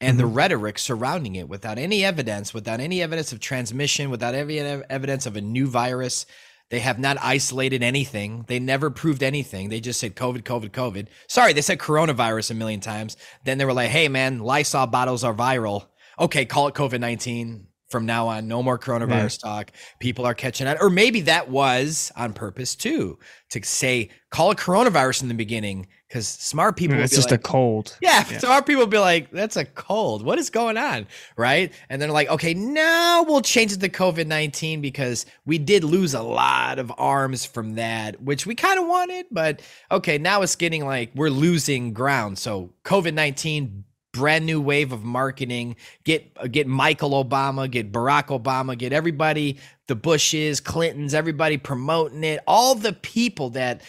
and mm-hmm. the rhetoric surrounding it without any evidence, without any evidence of transmission, without any evidence of a new virus? They have not isolated anything. They never proved anything. They just said COVID, COVID, COVID. Sorry, they said coronavirus a million times. Then they were like, hey, man, Lysol bottles are viral. Okay, call it COVID 19 from now on. No more coronavirus yeah. talk. People are catching it. Or maybe that was on purpose too, to say, call it coronavirus in the beginning, because smart people. Mm, it's just like, a cold. Yeah, yeah, smart people be like, that's a cold. What is going on? Right. And they're like, okay, now we'll change it to COVID 19 because we did lose a lot of arms from that, which we kind of wanted. But okay, now it's getting like we're losing ground. So COVID 19 brand new wave of marketing. Get uh, get Michael Obama, get Barack Obama, get everybody, the Bushes, Clintons, everybody promoting it. All the people that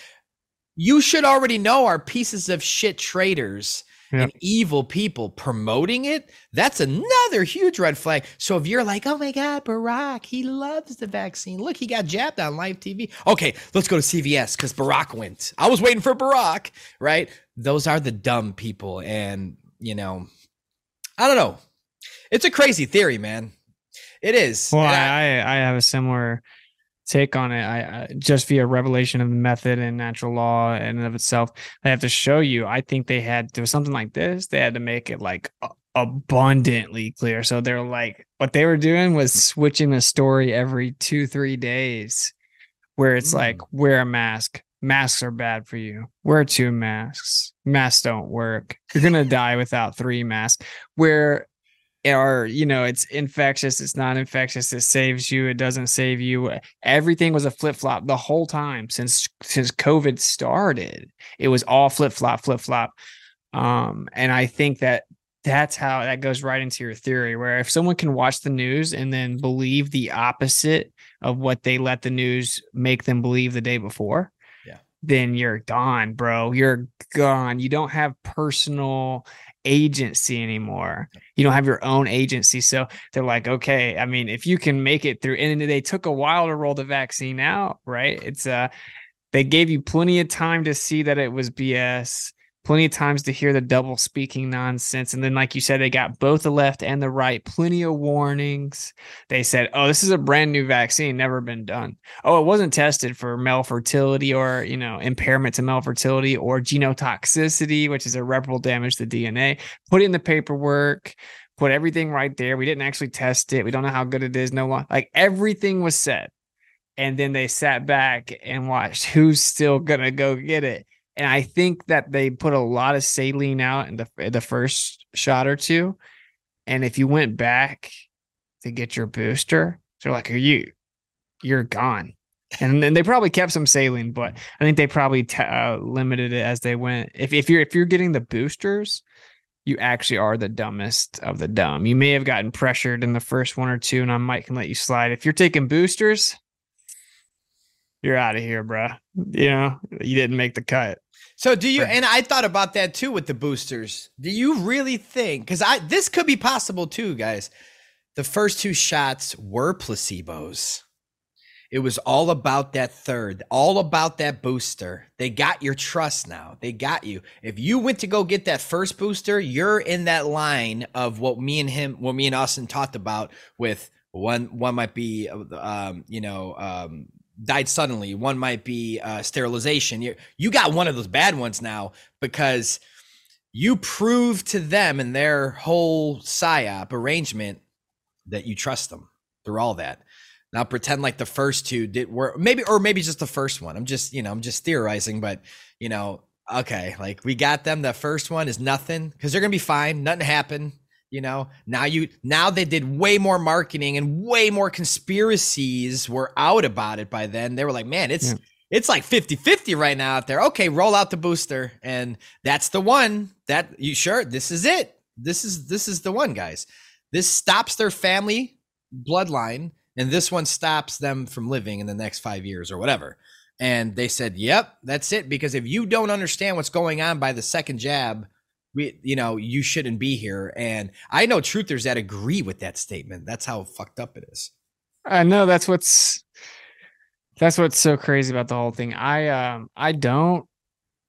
you should already know are pieces of shit traders Yep. and evil people promoting it, that's another huge red flag. So if you're like, oh my God, Barack, he loves the vaccine. Look, he got jabbed on live TV. Okay, let's go to CVS because Barack went. I was waiting for Barack, right? Those are the dumb people. And you know, I don't know. It's a crazy theory, man. It is. Well, I, I, I have a similar take on it. I, I, just via revelation of the method and natural law and of itself, I have to show you. I think they had there was something like this. They had to make it like abundantly clear. So they're like, what they were doing was switching the story every two three days, where it's mm. like wear a mask, masks are bad for you. Wear two masks. Masks don't work. You're gonna die without three masks. Where or you know it's infectious it's not infectious it saves you it doesn't save you everything was a flip-flop the whole time since since covid started it was all flip-flop flip-flop um and i think that that's how that goes right into your theory where if someone can watch the news and then believe the opposite of what they let the news make them believe the day before then you're gone, bro. You're gone. You don't have personal agency anymore. You don't have your own agency. So they're like, okay, I mean, if you can make it through, and they took a while to roll the vaccine out, right? It's uh they gave you plenty of time to see that it was BS plenty of times to hear the double speaking nonsense. And then, like you said, they got both the left and the right, plenty of warnings. They said, oh, this is a brand new vaccine, never been done. Oh, it wasn't tested for male fertility or, you know, impairment to male fertility or genotoxicity, which is irreparable damage to DNA. Put in the paperwork. Put everything right there. We didn't actually test it. We don't know how good it is. No one, like everything was said. And then they sat back and watched [LAUGHS] who's still going to go get it and I think that they put a lot of saline out in the the first shot or two. And if you went back to get your booster, they're like, "Are you? You're gone." and then they probably kept some saline, but I think they probably t- uh, limited it as they went. If if you're if you're getting the boosters, you actually are the dumbest of the dumb. You may have gotten pressured in the first one or two, and I might can let you slide. If you're taking boosters, you're out of here, bruh. You know, you didn't make the cut. So do you? And I thought about that too with the boosters. Do you really think? Because I this could be possible too, guys. The first two shots were placebos. It was all about that third, all about that booster. They got your trust now. They got you. If you went to go get that first booster, you're in that line of what me and him, what me and Austin talked about. With one, one might be, um, you know, um, died suddenly. One might be uh, sterilization. You you got one of those bad ones now because you proved to them and their whole psyop arrangement that you trust them through all that. Now pretend like the first two did were maybe or maybe just the first one. I'm just you know I'm just theorizing, but you know okay like we got them. The first one is nothing because they're gonna be fine. Nothing happened. You know now you now they did way more marketing and way more conspiracies were out about it by then. They were like, man, it's Yeah. it's like 50-50 right now out there. Okay, roll out the booster and that's the one that you sure this is it. This is this is the one, guys. This stops their family bloodline and this one stops them from living in the next 5 years or whatever. And they said, "Yep, that's it because if you don't understand what's going on by the second jab, we you know, you shouldn't be here." And I know truthers that agree with that statement. That's how fucked up it is. I know that's what's that's what's so crazy about the whole thing. I um I don't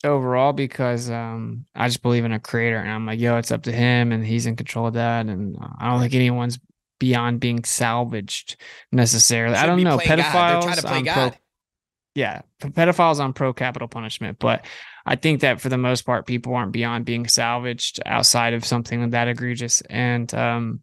overall because um I just believe in a creator and I'm like, yo, it's up to him and he's in control of that. And I don't think anyone's beyond being salvaged necessarily. I don't know. playing God. They're Pedophiles, trying to play I'm pro- God. Yeah, pedophiles on pro capital punishment, but I think that for the most part, people aren't beyond being salvaged outside of something that egregious, and um,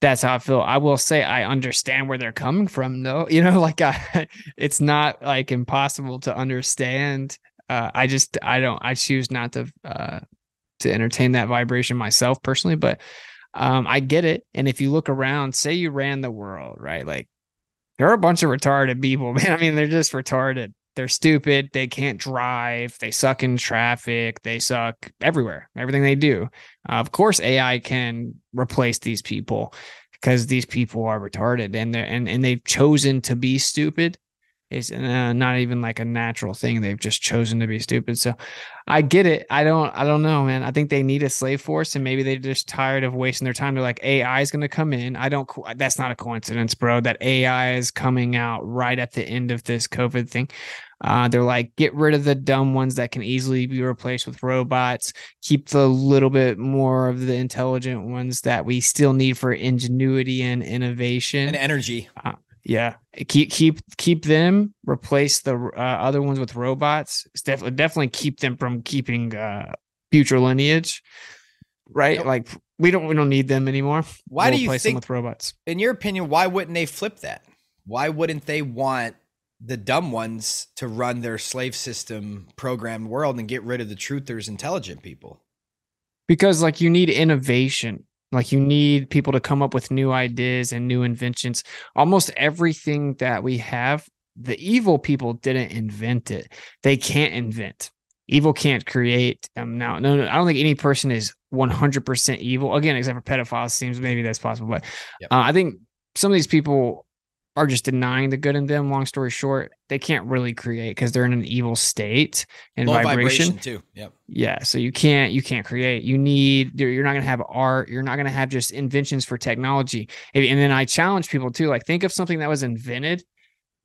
that's how I feel. I will say I understand where they're coming from, though. [LAUGHS] You know, like I, it's not like impossible to understand. Uh, I just I don't I choose not to uh, to entertain that vibration myself personally, but um, I get it. And if you look around, say you ran the world, right? Like there are a bunch of retarded people, [LAUGHS] man. I mean, they're just retarded. They're stupid. They can't drive. They suck in traffic. They suck everywhere, everything they do. Uh, of course, AI can replace these people because these people are retarded and they're, and, and they've chosen to be stupid. It's uh, not even like a natural thing. They've just chosen to be stupid. So I get it. I don't, I don't know, man. I think they need a slave force and maybe they're just tired of wasting their time. They're like, AI is going to come in. I don't, that's not a coincidence, bro, that AI is coming out right at the end of this COVID thing. Uh, they're like, get rid of the dumb ones that can easily be replaced with robots. Keep the little bit more of the intelligent ones that we still need for ingenuity and innovation. And energy. Yeah, keep keep keep them. Replace the uh, other ones with robots. It's definitely definitely keep them from keeping uh, future lineage. Right, like we don't we don't need them anymore. Why We'll do you replace them think with robots? in your opinion, why wouldn't they flip that? Why wouldn't they want the dumb ones to run their slave system programmed world and get rid of the truthers, intelligent people? because like you need innovation like you need people to come up with new ideas and new inventions. Almost everything that we have the evil people didn't invent it. They can't invent. Evil can't create um now no, no i don't think any person is 100% evil. Again except for pedophiles seems maybe that's possible but Yep. uh, i think some of these people are just denying the good in them long story short they can't really create because they're in an evil state and Low vibration vibration too. Yep. yeah so you can't you can't create you need you're not going to have art you're not going to have just inventions for technology and and then i challenge people too like think of something that was invented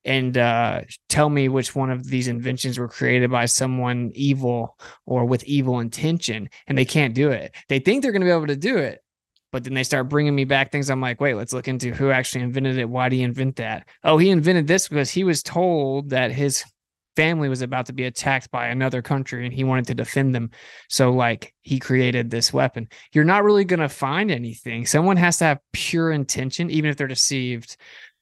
and uh tell me which one of these inventions were created by someone evil or with evil intention and they can't do it they think they're going to be able to do it but then they start bringing me back things i'm like wait let's look into who actually invented it why did he invent that oh he invented this because he was told that his family was about to be attacked by another country and he wanted to defend them. So like he created this weapon. You're not really going to find anything. Someone has to have pure intention even if they're deceived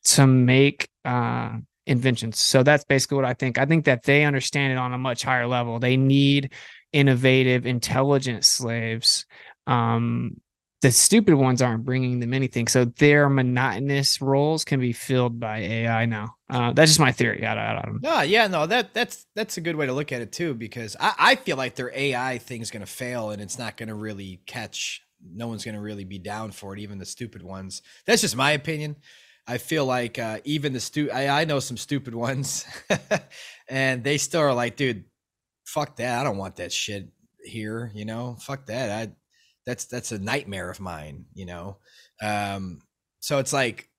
to make uh inventions. So that's basically what I think. I think that they understand it on a much higher level. They need innovative, intelligent slaves um the stupid ones aren't bringing them anything. So their monotonous roles can be filled by AI now. Uh, that's just my theory. I, I, I don't No, yeah, no, that that's that's a good way to look at it too, because I, I feel like their AI thing's gonna fail and it's not gonna really catch. No one's gonna really be down for it, even the stupid ones. That's just my opinion. I feel like uh, even the stu I, I know some stupid ones, [LAUGHS] and they still are like, dude, fuck that. I don't want that shit here. You know, fuck that. I that's that's a nightmare of mine. You know, um, so it's like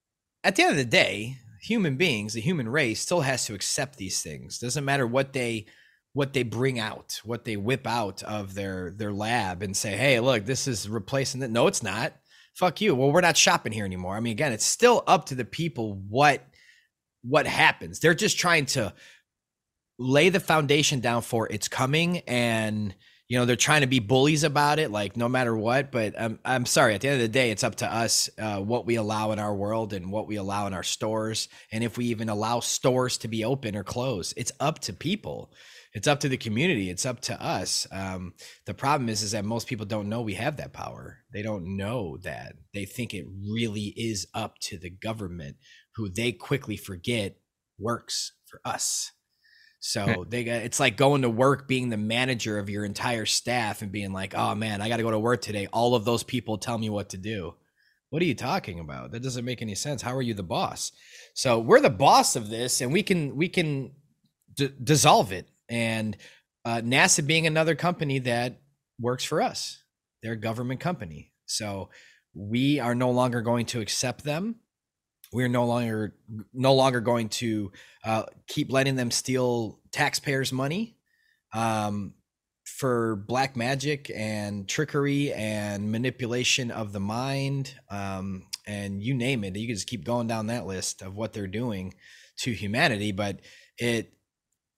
at the end of the day, human beings, the human race, still has to accept these things. Doesn't matter what they what they bring out, what they whip out of their their lab, and say, hey, look, this is replacing that. No, it's not. Fuck you. Well, we're not shopping here anymore. I mean, again, it's still up to the people what what happens. They're just trying to lay the foundation down for it's coming and you know they're trying to be bullies about it like no matter what but i'm, I'm sorry at the end of the day it's up to us uh, what we allow in our world and what we allow in our stores and if we even allow stores to be open or closed it's up to people. It's up to the community it's up to us. Um, the problem is is that most people don't know we have that power. They don't know that. They think it really is up to the government who they quickly forget works for us so [LAUGHS] they got it's like going to work being the manager of your entire staff and being like, "Oh man, I got to go to work today. All of those people tell me what to do." What are you talking about? That doesn't make any sense. How are you the boss? So we're the boss of this, and we can we can d- dissolve it. And uh, NASA being another company that works for us, they're a government company. So we are no longer going to accept them we're no longer no longer going to uh, keep letting them steal taxpayers' money um, for black magic and trickery and manipulation of the mind um, and you name it. You can just keep going down that list of what they're doing to humanity. But it,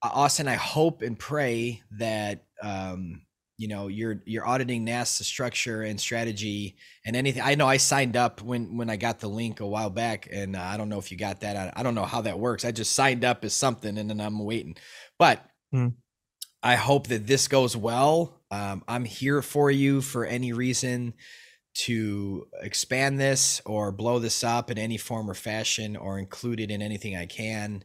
Austin, I hope and pray that um, you know you're you're auditing NASA structure and strategy and anything. I know I signed up when when I got the link a while back, and uh, I don't know if you got that. I, I, don't know how that works. I just signed up as something, and then I'm waiting. But hmm. I hope that this goes well. Um, I'm here for you for any reason to expand this or blow this up in any form or fashion or include it in anything I can.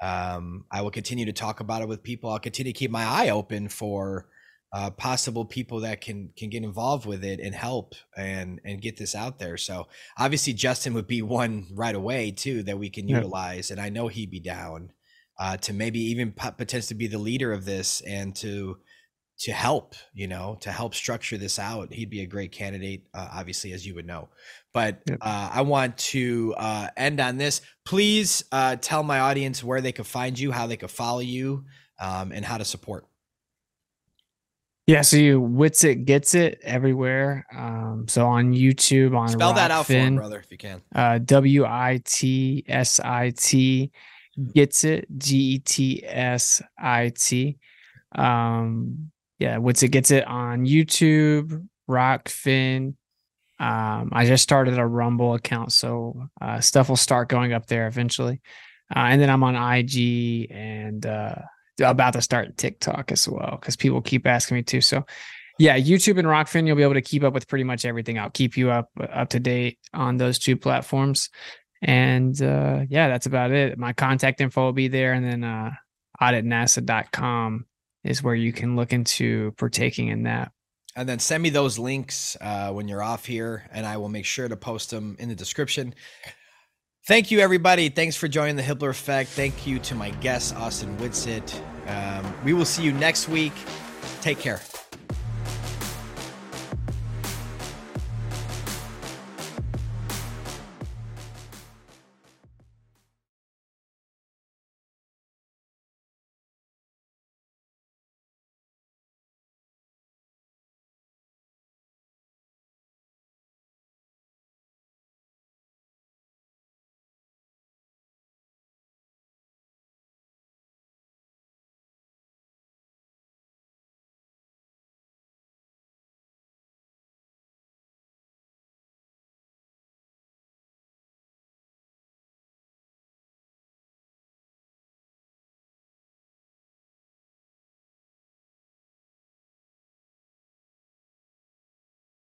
Um, I will continue to talk about it with people. I'll continue to keep my eye open for uh, possible people that can can get involved with it and help and and get this out there. So obviously Justin would be [LAUGHS] one right away too that we can yeah. utilize, and I know he'd be down uh, to maybe even potentially be the leader of this and to to help you know to help structure this out. He'd be a great candidate uh, obviously as you would know. But uh, i want to uh, end on this. Please uh, tell my audience where they could find you how they could follow you um, and how to support yeah, so you Witsit gets it everywhere. Um, so on YouTube, on spell Rokfin, that out for me, brother, if you can. Uh, W I T S I T gets it G E T S I T. Um, yeah, Witsit gets it on YouTube, Rokfin. Um, I just started a Rumble account, so uh, stuff will start going up there eventually. Uh, and then I'm on IG and uh, about to start TikTok as well because people keep asking me to. So, yeah, YouTube and Rokfin, you'll be able to keep up with pretty much everything. I'll keep you up up to date on those two platforms. And uh, yeah, that's about it. My contact info will be there, and then uh, auditnasa.com is where you can look into partaking in that. And then send me those links uh, when you're off here, and I will make sure to post them in the description. Thank you, everybody. Thanks for joining the Hibbeler Effect. Thank you to my guest, Austin Whitsitt. Um, we will see you next week. Take care.